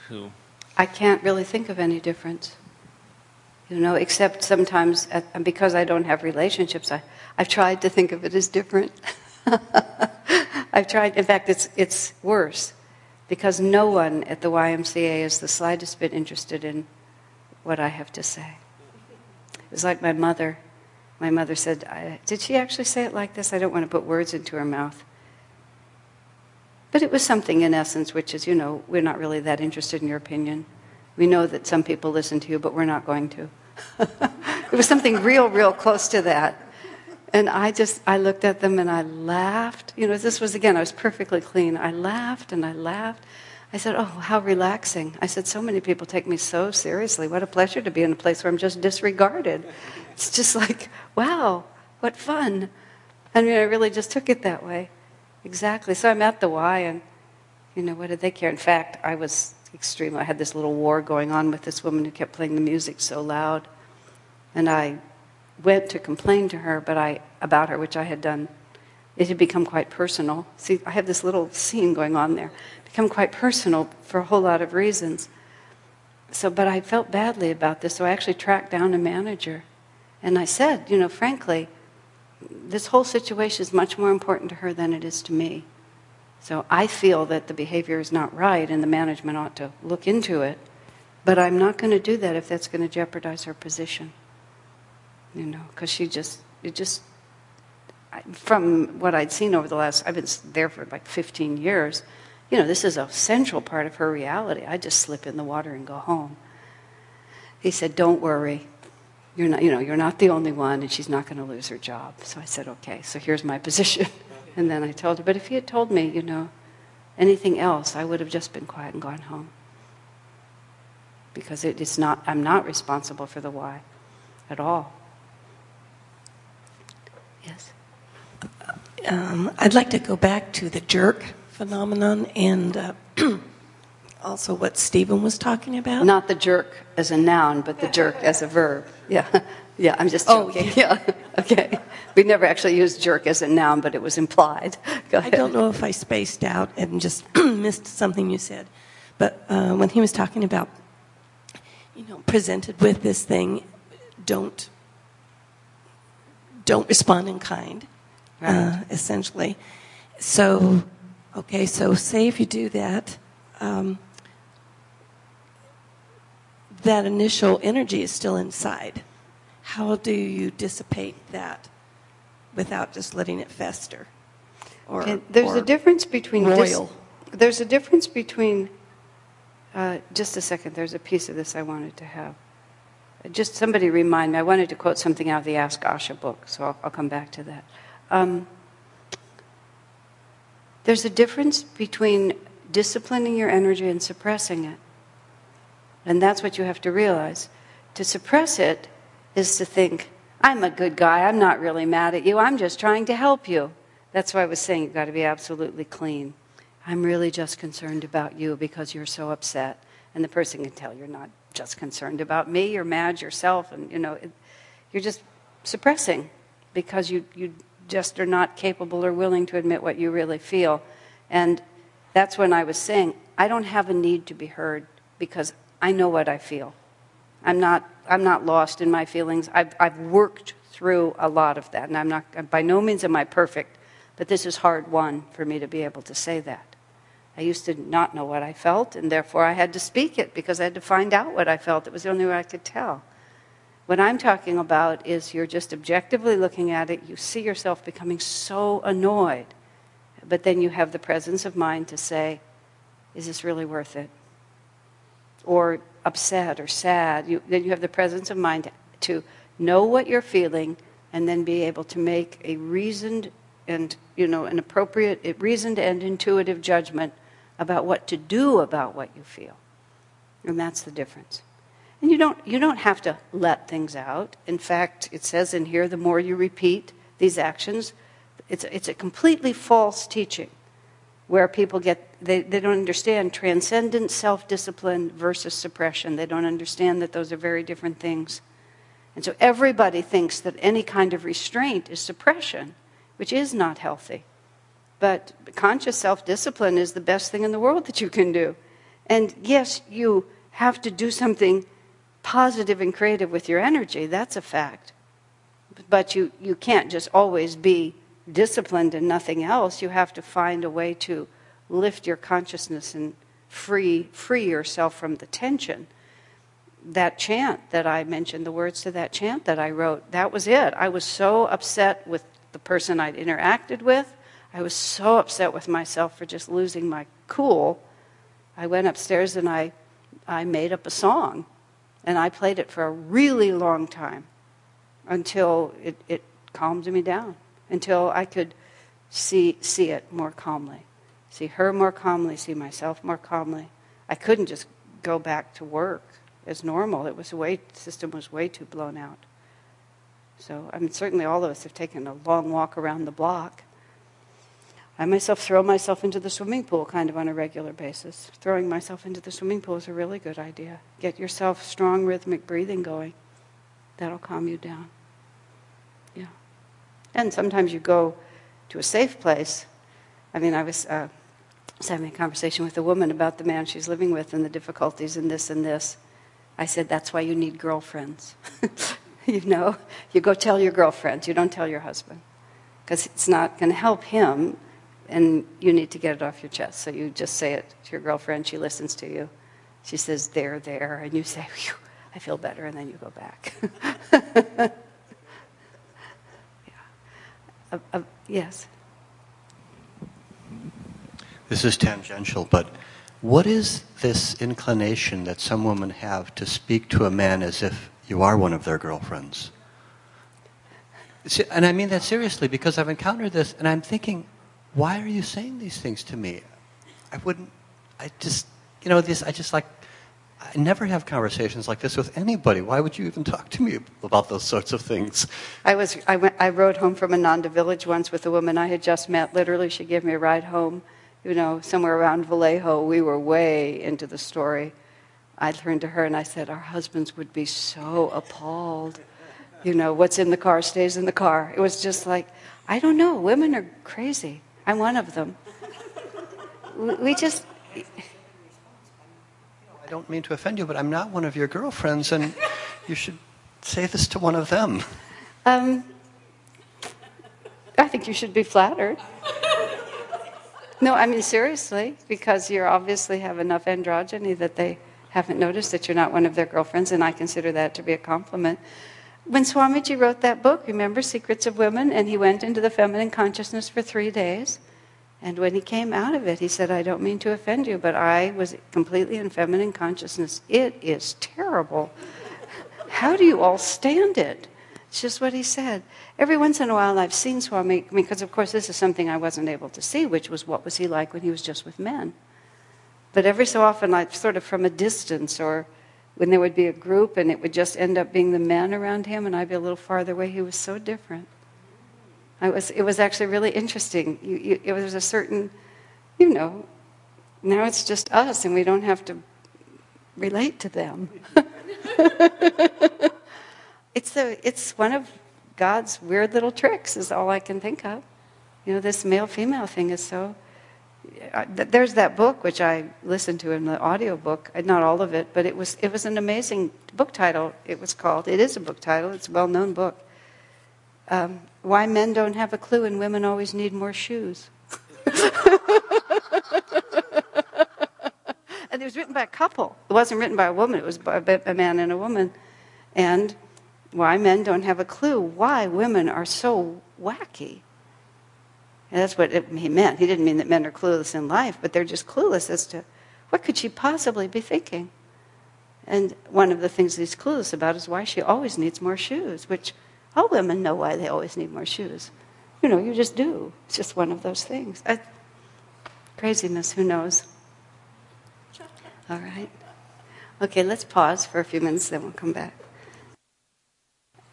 who. I can't really think of any difference. You know, except sometimes, at, and because I don't have relationships, I, I've tried to think of it as different. I've tried, in fact, it's, it's worse because no one at the YMCA is the slightest bit interested in what I have to say. It was like my mother. My mother said, Did she actually say it like this? I don't want to put words into her mouth. But it was something in essence, which is, you know, we're not really that interested in your opinion. We know that some people listen to you, but we're not going to. it was something real, real close to that. And I just, I looked at them and I laughed. You know, this was again, I was perfectly clean. I laughed and I laughed. I said, Oh, how relaxing. I said, So many people take me so seriously. What a pleasure to be in a place where I'm just disregarded. It's just like, wow, what fun. I mean, I really just took it that way. Exactly. So I'm at the Y, and, you know, what did they care? In fact, I was extreme. I had this little war going on with this woman who kept playing the music so loud. And I went to complain to her but I, about her, which I had done. It had become quite personal. See, I have this little scene going on there. Become quite personal for a whole lot of reasons. So, but I felt badly about this, so I actually tracked down a manager. And I said, you know, frankly, this whole situation is much more important to her than it is to me. So I feel that the behavior is not right and the management ought to look into it. But I'm not going to do that if that's going to jeopardize her position you know, because she just, it just, from what I'd seen over the last, I've been there for like 15 years, you know, this is a central part of her reality. I just slip in the water and go home. He said, "Don't worry, you're not, you know, you're not the only one, and she's not going to lose her job." So I said, "Okay, so here's my position." And then I told her, "But if he had told me, you know, anything else, I would have just been quiet and gone home." Because it is not, I'm not responsible for the Y at all. Yes. Um, I'd like to go back to the jerk phenomenon and uh, also what Stephen was talking about. Not the jerk as a noun, but the jerk as a verb. Yeah, yeah. I'm just Oh, joking. yeah. Okay. We never actually used jerk as a noun, but it was implied. Go I don't know if I spaced out and just missed something you said, but uh, when he was talking about, you know, presented with this thing, don't don't respond in kind, uh, essentially. So, okay, so say if you do that, um, that initial energy is still inside. How do you dissipate that without just letting it fester? Or, there's or a difference between dis- royal. there's a difference between. Uh, just a second. There's a piece of this I wanted to have. Just somebody remind me. I wanted to quote something out of the Ask Asha book, so I'll, I'll come back to that. Um, there's a difference between disciplining your energy and suppressing it. And that's what you have to realize. To suppress it is to think, I'm a good guy, I'm not really mad at you, I'm just trying to help you. That's why I was saying you've got to be absolutely clean. I'm really just concerned about you because you're so upset. And the person can tell you're not just concerned about me, you're mad yourself, and you know, it, you're just suppressing because you, you just are not capable or willing to admit what you really feel. And that's when I was saying, I don't have a need to be heard because I know what I feel. I'm not, I'm not lost in my feelings. I've, I've worked through a lot of that, and I'm not, by no means am I perfect, but this is hard won for me to be able to say that. I used to not know what I felt, and therefore I had to speak it because I had to find out what I felt. It was the only way I could tell. What I'm talking about is you're just objectively looking at it, you see yourself becoming so annoyed, but then you have the presence of mind to say, Is this really worth it? Or upset or sad. You, then you have the presence of mind to know what you're feeling and then be able to make a reasoned and you know an appropriate reasoned and intuitive judgment about what to do about what you feel and that's the difference and you don't you don't have to let things out in fact it says in here the more you repeat these actions it's it's a completely false teaching where people get, they, they don't understand transcendent self discipline versus suppression. They don't understand that those are very different things. And so everybody thinks that any kind of restraint is suppression, which is not healthy. But conscious self discipline is the best thing in the world that you can do. And yes, you have to do something positive and creative with your energy. That's a fact. But you, you can't just always be disciplined and nothing else. You have to find a way to lift your consciousness and free, free yourself from the tension. That chant that I mentioned, the words to that chant that I wrote, that was it. I was so upset with the person I'd interacted with. I was so upset with myself for just losing my cool. I went upstairs and I, I made up a song. And I played it for a really long time until it, it calmed me down until I could see, see it more calmly, see her more calmly, see myself more calmly. I couldn't just go back to work as normal. It was way, the system was way too blown out. So, I mean, certainly all of us have taken a long walk around the block. I myself throw myself into the swimming pool kind of on a regular basis. Throwing myself into the swimming pool is a really good idea. Get yourself strong rhythmic breathing going. That'll calm you down. Yeah. And sometimes you go to a safe place. I mean, I was, uh, was having a conversation with a woman about the man she's living with and the difficulties and this and this. I said, that's why you need girlfriends. you know, you go tell your girlfriends, you don't tell your husband. Because it's not going to help him, and you need to get it off your chest. So you just say it to your girlfriend, she listens to you. She says, there, there, and you say, I feel better, and then you go back. Uh, uh, yes. This is tangential, but what is this inclination that some women have to speak to a man as if you are one of their girlfriends? And I mean that seriously because I've encountered this and I'm thinking, why are you saying these things to me? I wouldn't, I just, you know, this, I just like I never have conversations like this with anybody. Why would you even talk to me about those sorts of things? I was I went I rode home from Ananda village once with a woman I had just met. Literally, she gave me a ride home. You know, somewhere around Vallejo. We were way into the story. I turned to her and I said, "Our husbands would be so appalled. You know, what's in the car stays in the car." It was just like, I don't know. Women are crazy. I'm one of them. We just I don't mean to offend you, but I'm not one of your girlfriends, and you should say this to one of them. Um, I think you should be flattered. No, I mean, seriously, because you obviously have enough androgyny that they haven't noticed that you're not one of their girlfriends, and I consider that to be a compliment. When Swamiji wrote that book, remember Secrets of Women, and he went into the feminine consciousness for three days, and when he came out of it, he said, I don't mean to offend you, but I was completely in feminine consciousness. It is terrible. How do you all stand it? It's just what he said. Every once in a while, I've seen Swami, because of course, this is something I wasn't able to see, which was what was he like when he was just with men. But every so often, I sort of from a distance, or when there would be a group and it would just end up being the men around him, and I'd be a little farther away, he was so different. I was, it was actually really interesting. You, you, it was a certain, you know, now it's just us and we don't have to relate to them. it's, a, it's one of God's weird little tricks, is all I can think of. You know, this male female thing is so. There's that book which I listened to in the audio book, uh, not all of it, but it was it was an amazing book title. It was called. It is a book title. It's a well-known book um, why men don't have a clue and women always need more shoes. and it was written by a couple. It wasn't written by a woman, it was by a man and a woman. And why men don't have a clue why women are so wacky. And that's what it, he meant. He didn't mean that men are clueless in life, but they're just clueless as to what could she possibly be thinking. And one of the things he's clueless about is why she always needs more shoes, which all women know why they always need more shoes. You know, you just do. It's just one of those things. I, craziness, who knows? All right. Okay, let's pause for a few minutes, then we'll come back.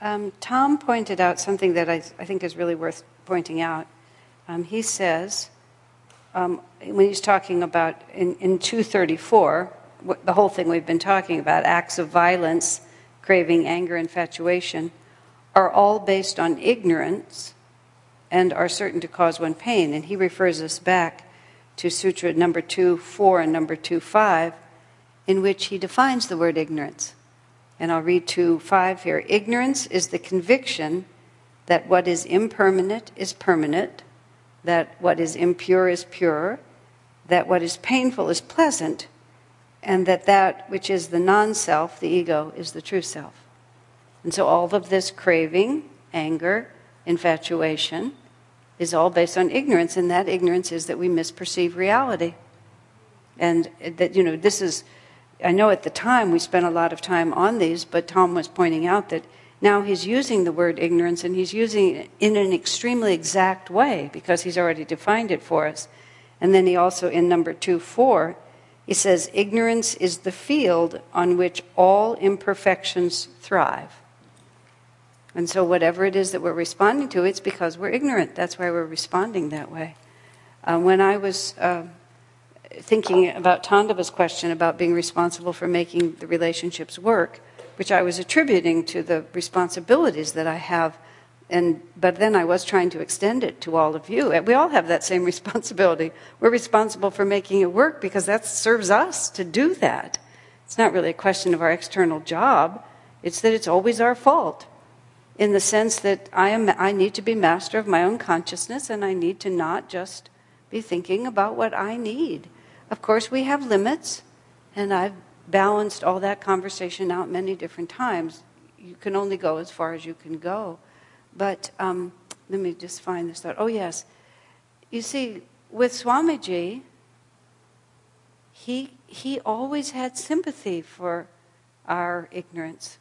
Um, Tom pointed out something that I, I, think is really worth pointing out. Um, he says, um, when he's talking about in, in 234, what, the whole thing we've been talking about, acts of violence, craving, anger, infatuation, are all based on ignorance and are certain to cause one pain. And he refers us back to Sutra number 2 4 and number 2 5, in which he defines the word ignorance. And I'll read 2 5 here. Ignorance is the conviction that what is impermanent is permanent, that what is impure is pure, that what is painful is pleasant, and that that which is the non self, the ego, is the true self. And so all of this craving, anger, infatuation is all based on ignorance, and that ignorance is that we misperceive reality. And that, you know, this is, I know at the time we spent a lot of time on these, but Tom was pointing out that now he's using the word ignorance and he's using it in an extremely exact way because he's already defined it for us. And then he also, in number two, four, he says, Ignorance is the field on which all imperfections thrive. And so, whatever it is that we're responding to, it's because we're ignorant. That's why we're responding that way. Uh, when I was uh, thinking about Tandava's question about being responsible for making the relationships work, which I was attributing to the responsibilities that I have, and but then I was trying to extend it to all of you. We all have that same responsibility. We're responsible for making it work because that serves us to do that. It's not really a question of our external job. It's that it's always our fault in the sense that I, am, I need to be master of my own consciousness and I need to not just be thinking about what I need. Of course, we have limits, and I've balanced all that conversation out many different times. You can only go as far as you can go. But um, let me just find this thought. Oh, yes. You see, with Swamiji, he, he always had sympathy for our ignorance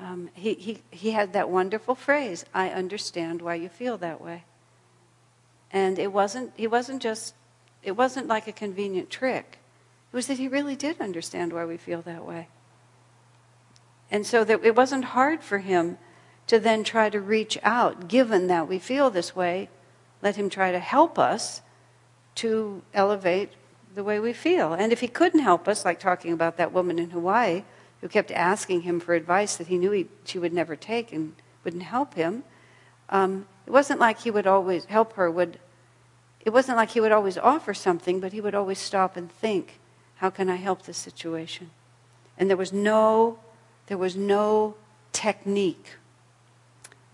um, he, he, he had that wonderful phrase, I understand why you feel that way. And it wasn't, he wasn't just, it wasn't like a convenient trick. Was that he really did understand why we feel that way. And so that it wasn't hard for him to then try to reach out, given that we feel this way, let him try to help us to elevate the way we feel. And if he couldn't help us, like talking about that woman in Hawaii, who kept asking him for advice that he knew he, she would never take and wouldn't help him. Um, it wasn't like he would always help her. Would it wasn't like he would always offer something, but he would always stop and think, "How can I help this situation?" And there was no, there was no technique.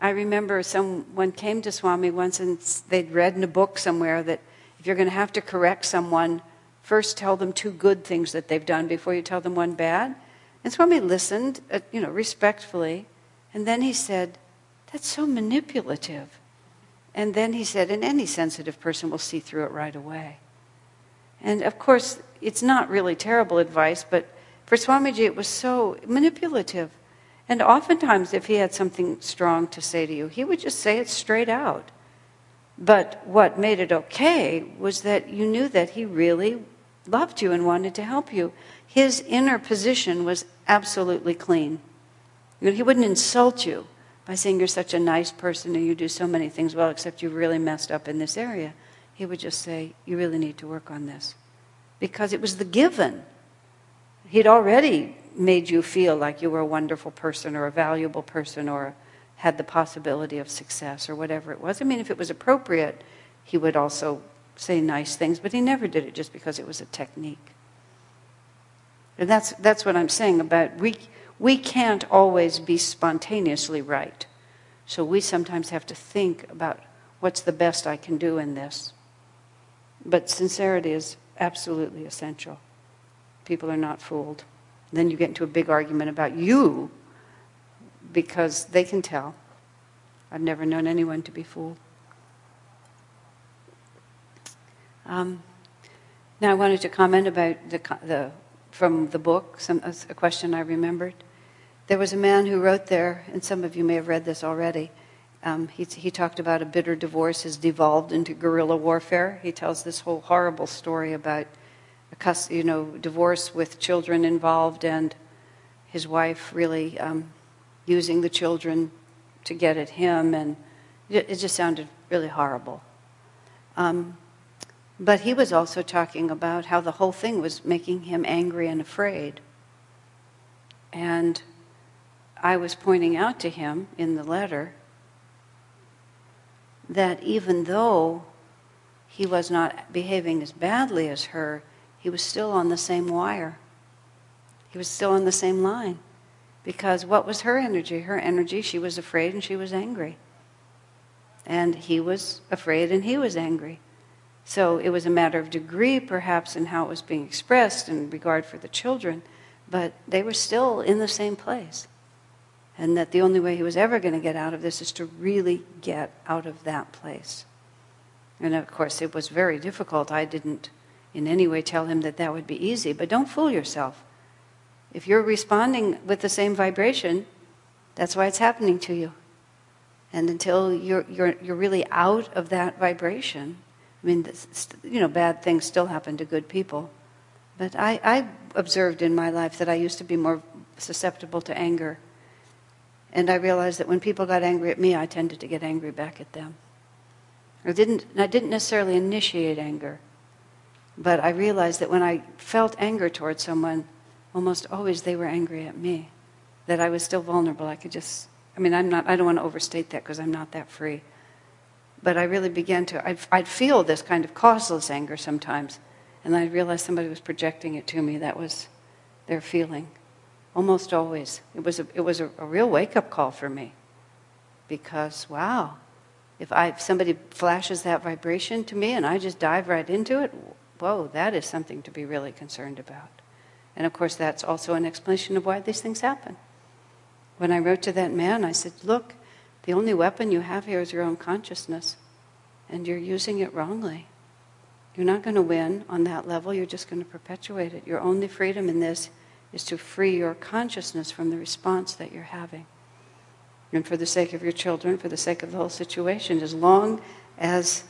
I remember someone came to Swami once and they'd read in a book somewhere that if you're going to have to correct someone, first tell them two good things that they've done before you tell them one bad. And Swami listened, uh, you know, respectfully, and then he said, "That's so manipulative." And then he said, "And any sensitive person will see through it right away." And of course, it's not really terrible advice, but for Swamiji, it was so manipulative. And oftentimes, if he had something strong to say to you, he would just say it straight out. But what made it okay was that you knew that he really loved you and wanted to help you his inner position was absolutely clean. You know, he wouldn't insult you by saying you're such a nice person and you do so many things well, except you really messed up in this area. He would just say, You really need to work on this. Because it was the given. He'd already made you feel like you were a wonderful person or a valuable person or had the possibility of success or whatever it was. I mean, if it was appropriate, he would also say nice things, but he never did it just because it was a technique. And that's, that's what I'm saying about we, we can't always be spontaneously right. So we sometimes have to think about what's the best I can do in this. But sincerity is absolutely essential. People are not fooled. Then you get into a big argument about you because they can tell. I've never known anyone to be fooled. Um, now, I wanted to comment about the, the from the book, some, a question I remembered. There was a man who wrote there, and some of you may have read this already. Um, he, he talked about a bitter divorce has devolved into guerrilla warfare. He tells this whole horrible story about a you know divorce with children involved and his wife really um, using the children to get at him, and it, it just sounded really horrible. Um, But he was also talking about how the whole thing was making him angry and afraid. And I was pointing out to him in the letter that even though he was not behaving as badly as her, he was still on the same wire. He was still on the same line. Because what was her energy? Her energy, she was afraid and she was angry. And he was afraid and he was angry. So it was a matter of degree, perhaps, in how it was being expressed in regard for the children, but they were still in the same place. And that the only way he was ever going to get out of this is to really get out of that place. And of course, it was very difficult. I didn't in any way tell him that that would be easy, but don't fool yourself. If you're responding with the same vibration, that's why it's happening to you. And until you're, you're, you're really out of that vibration, I mean, this, you know, bad things still happen to good people. But I, I observed in my life that I used to be more susceptible to anger. And I realized that when people got angry at me, I tended to get angry back at them. I didn't, I didn't necessarily initiate anger, but I realized that when I felt anger towards someone, almost always they were angry at me. That I was still vulnerable. I could just, I mean, I'm not, I don't want to overstate that because I'm not that free. But I really began to, I'd, I'd feel this kind of causeless anger sometimes. And I realized somebody was projecting it to me. That was their feeling. Almost always. It was a, it was a, a real wake up call for me. Because, wow, if, I, if somebody flashes that vibration to me and I just dive right into it, whoa, that is something to be really concerned about. And of course, that's also an explanation of why these things happen. When I wrote to that man, I said, Look, the only weapon you have here is your own consciousness, and you're using it wrongly. You're not going to win on that level, you're just going to perpetuate it. Your only freedom in this is to free your consciousness from the response that you're having. And for the sake of your children, for the sake of the whole situation, as long as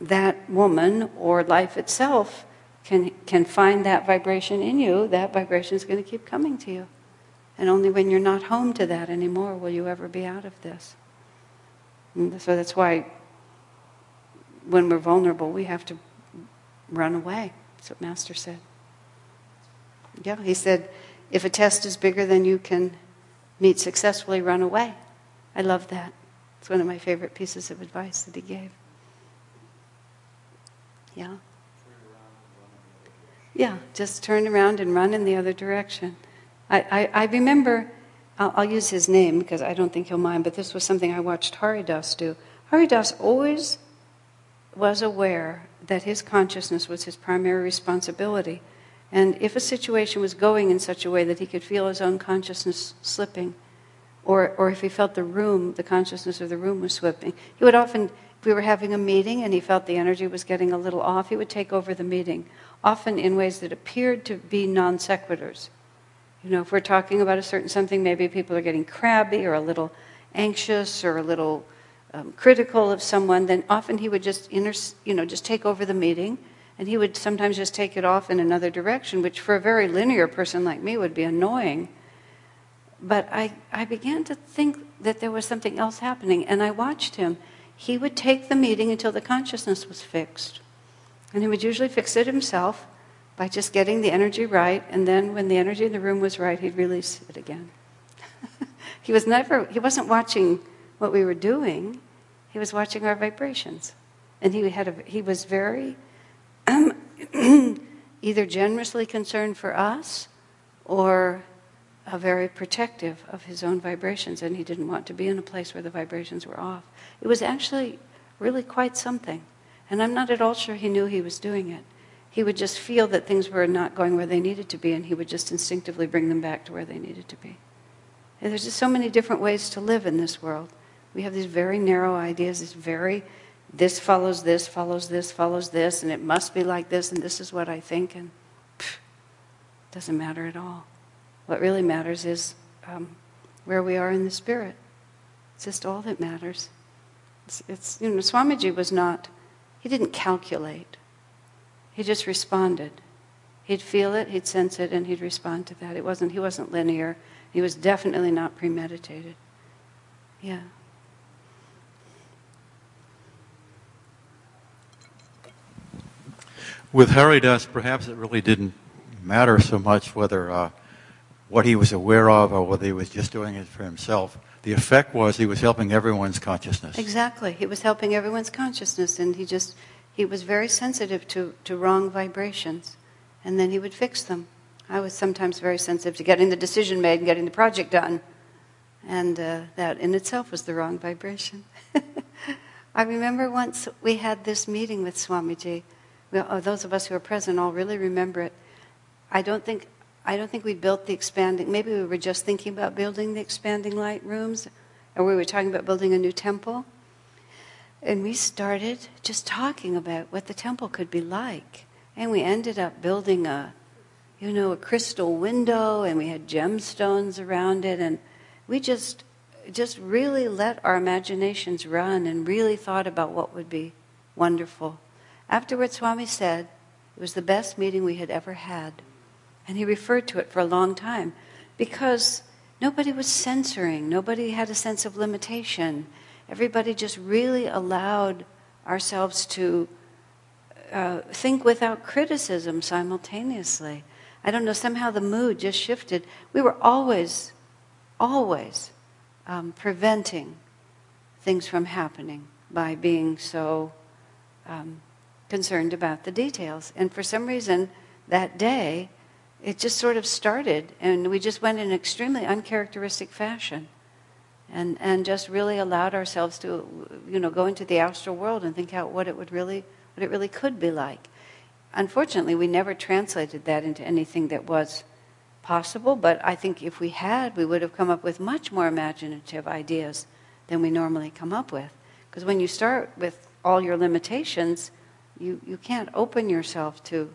that woman or life itself can, can find that vibration in you, that vibration is going to keep coming to you. And only when you're not home to that anymore will you ever be out of this. And so that's why when we're vulnerable, we have to run away. That's what Master said. Yeah, he said, if a test is bigger than you can meet successfully, run away. I love that. It's one of my favorite pieces of advice that he gave. Yeah. Yeah, just turn around and run in the other direction. I, I, I remember, I'll, I'll, use his name because I don't think he'll mind, but this was something I watched Haridas do. Haridas always was aware that his consciousness was his primary responsibility. And if a situation was going in such a way that he could feel his own consciousness slipping, or, or if he felt the room, the consciousness of the room was slipping, he would often, if we were having a meeting and he felt the energy was getting a little off, he would take over the meeting, often in ways that appeared to be non sequiturs. You know, if we're talking about a certain something, maybe people are getting crabby or a little anxious or a little um, critical of someone, then often he would just, inter- you know, just take over the meeting and he would sometimes just take it off in another direction, which for a very linear person like me would be annoying. But I, I began to think that there was something else happening, and I watched him. He would take the meeting until the consciousness was fixed. And he would usually fix it himself by just getting the energy right, and then when the energy in the room was right, he'd release it again. he was never, he wasn't watching what we were doing, he was watching our vibrations. And he, had a, he was very Um, either generously concerned for us or very protective of his own vibrations, and he didn't want to be in a place where the vibrations were off. It was actually really quite something. And I'm not at all sure he knew he was doing it. He would just feel that things were not going where they needed to be, and he would just instinctively bring them back to where they needed to be. And there's just so many different ways to live in this world. We have these very narrow ideas, these very this follows this, follows this, follows this, and it must be like this, and this is what I think, and pff, doesn't matter at all. What really matters is um, where we are in the spirit. It's just all that matters. It's, it's, you know, Swamiji was not, he didn't calculate. He just responded. He'd feel it, he'd sense it, and he'd respond to that. It wasn't, he wasn't linear. He was definitely not premeditated. Yeah. With Haridas, perhaps it really didn't matter so much whether uh, what he was aware of or whether he was just doing it for himself. The effect was he was helping everyone's consciousness. Exactly. He was helping everyone's consciousness, and he just he was very sensitive to, to wrong vibrations, and then he would fix them. I was sometimes very sensitive to getting the decision made and getting the project done, and uh, that in itself was the wrong vibration. I remember once we had this meeting with Swamiji. We, oh, those of us who are present all really remember it. I don't think I don't think we built the expanding. Maybe we were just thinking about building the expanding light rooms, or we were talking about building a new temple. And we started just talking about what the temple could be like. And we ended up building a, you know, a crystal window, and we had gemstones around it, and we just, just really let our imaginations run and really thought about what would be wonderful. Afterwards, Swami said it was the best meeting we had ever had. And he referred to it for a long time because nobody was censoring, nobody had a sense of limitation. Everybody just really allowed ourselves to uh, think without criticism simultaneously. I don't know, somehow the mood just shifted. We were always, always um, preventing things from happening by being so um, concerned about the details. And for some reason, that day, it just sort of started, and we just went in an extremely uncharacteristic fashion, and and just really allowed ourselves to, you know, go into the astral world and think out what it would really, what it really could be like. Unfortunately, we never translated that into anything that was possible. But I think if we had, we would have come up with much more imaginative ideas than we normally come up with. Because when you start with all your limitations, you, you can't open yourself to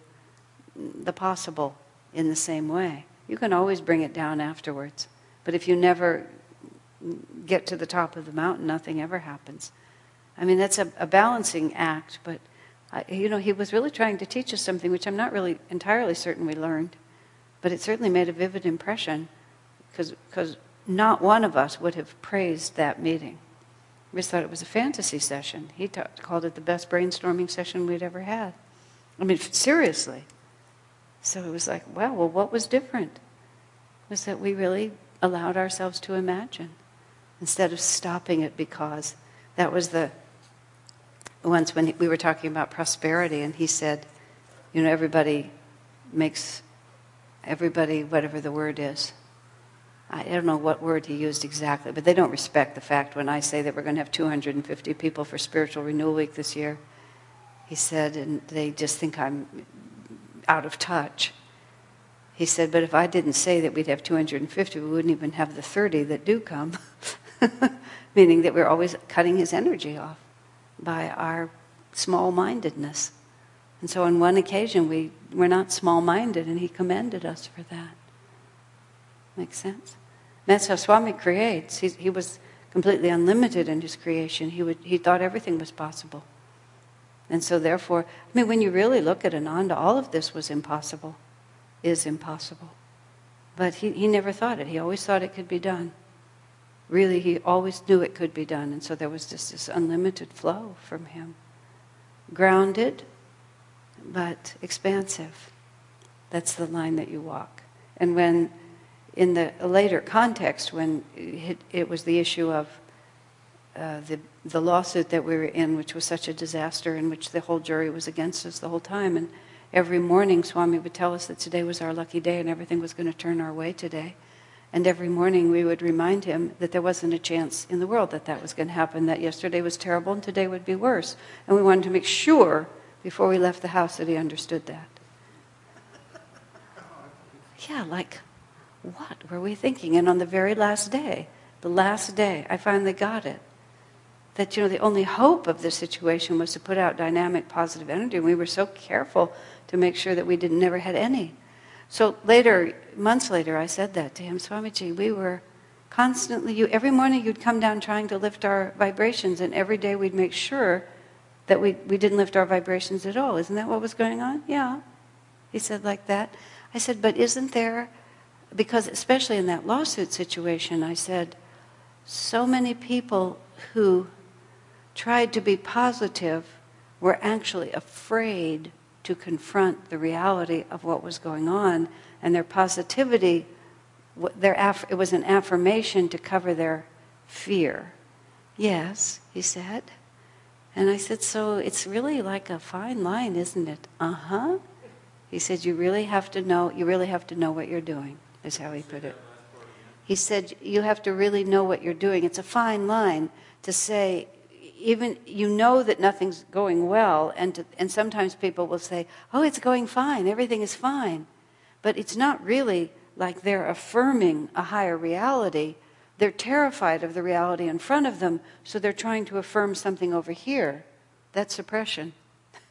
the possible in the same way. You can always bring it down afterwards. But if you never get to the top of the mountain, nothing ever happens. I mean, that's a, a balancing act, but you know, he was really trying to teach us something which I'm not really entirely certain we learned, but it certainly made a vivid impression because not one of us would have praised that meeting. Just thought it was a fantasy session. He called it the best brainstorming session we'd ever had. I mean, seriously. So it was like, well, well, what was different? Was that we really allowed ourselves to imagine instead of stopping it because that was the once when we were talking about prosperity and he said, you know, everybody makes everybody whatever the word is. I don't know what word he used exactly, but they don't respect the fact when I say that we're going to have 250 people for Spiritual Renewal Week this year. He said, and they just think I'm out of touch. He said, but if I didn't say that we'd have 250, we wouldn't even have the 30 that do come. Meaning that we're always cutting his energy off by our small mindedness. And so on one occasion, we were not small minded, and he commended us for that. Makes sense? That's how Swami creates. He, he was completely unlimited in his creation. He, would, he thought everything was possible. And so, therefore, I mean, when you really look at Ananda, all of this was impossible, is impossible. But he, he never thought it. He always thought it could be done. Really, he always knew it could be done. And so there was just this unlimited flow from him. Grounded, but expansive. That's the line that you walk. And when, in the later context, when it, it was the issue of uh, the, the lawsuit that we were in, which was such a disaster, in which the whole jury was against us the whole time. And every morning, Swami would tell us that today was our lucky day and everything was going to turn our way today. And every morning we would remind him that there wasn't a chance in the world that that was going to happen, that yesterday was terrible and today would be worse. And we wanted to make sure before we left the house that he understood that. Yeah, like, what were we thinking? And on the very last day, the last day, I finally got it. That you know the only hope of this situation was to put out dynamic positive energy. And we were so careful to make sure that we didn't never had any. So later months later i said that to him swamiji we were constantly you every morning you'd come down trying to lift our vibrations and every day we'd make sure that we, we didn't lift our vibrations at all. Isn't that what was going on? Yeah he said like that. I said but isn't there because especially in that lawsuit situation i said so many people who tried to be positive were actually afraid to confront the reality of what was going on, and their positivity, their it was an affirmation to cover their fear. Yes, he said. And I said, So it's really like a fine line, isn't it? Uh huh. He said, You really have to know, you really have to know what you're doing, is how he put it. He said, You have to really know what you're doing. It's a fine line to say, even you know that nothing's going well, and, to, and sometimes people will say, Oh, it's going fine, everything is fine. But it's not really like they're affirming a higher reality. They're terrified of the reality in front of them, so they're trying to affirm something over here. That's suppression.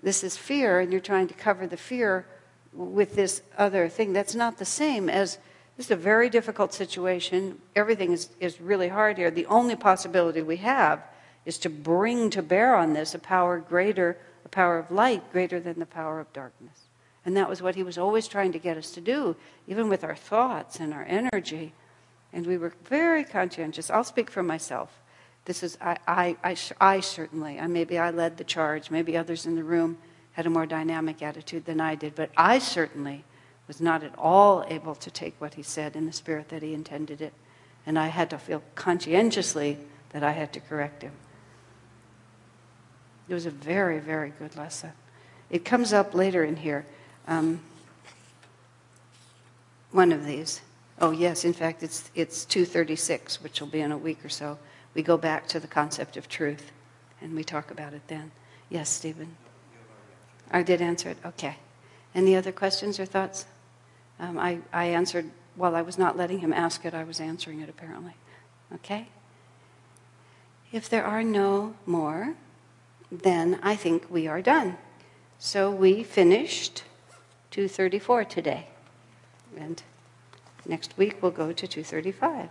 This is fear, and you're trying to cover the fear with this other thing. That's not the same as this is a very difficult situation. Everything is, is really hard here. The only possibility we have is to bring to bear on this a power greater, a power of light greater than the power of darkness. And that was what he was always trying to get us to do, even with our thoughts and our energy. And we were very conscientious. I'll speak for myself. This is, I, I, I, I certainly, I, maybe I led the charge, maybe others in the room had a more dynamic attitude than I did, but I certainly was not at all able to take what he said in the spirit that he intended it. And I had to feel conscientiously that I had to correct him. It was a very, very good lesson. It comes up later in here. Um, one of these. Oh, yes, in fact, it's, it's 236, which will be in a week or so. We go back to the concept of truth, and we talk about it then. Yes, Stephen? I did answer it? Okay. Any other questions or thoughts? Um, I, I answered, while I was not letting him ask it, I was answering it apparently. Okay? If there are no more, then I think we are done. So we finished 234 today. And next week we'll go to 235.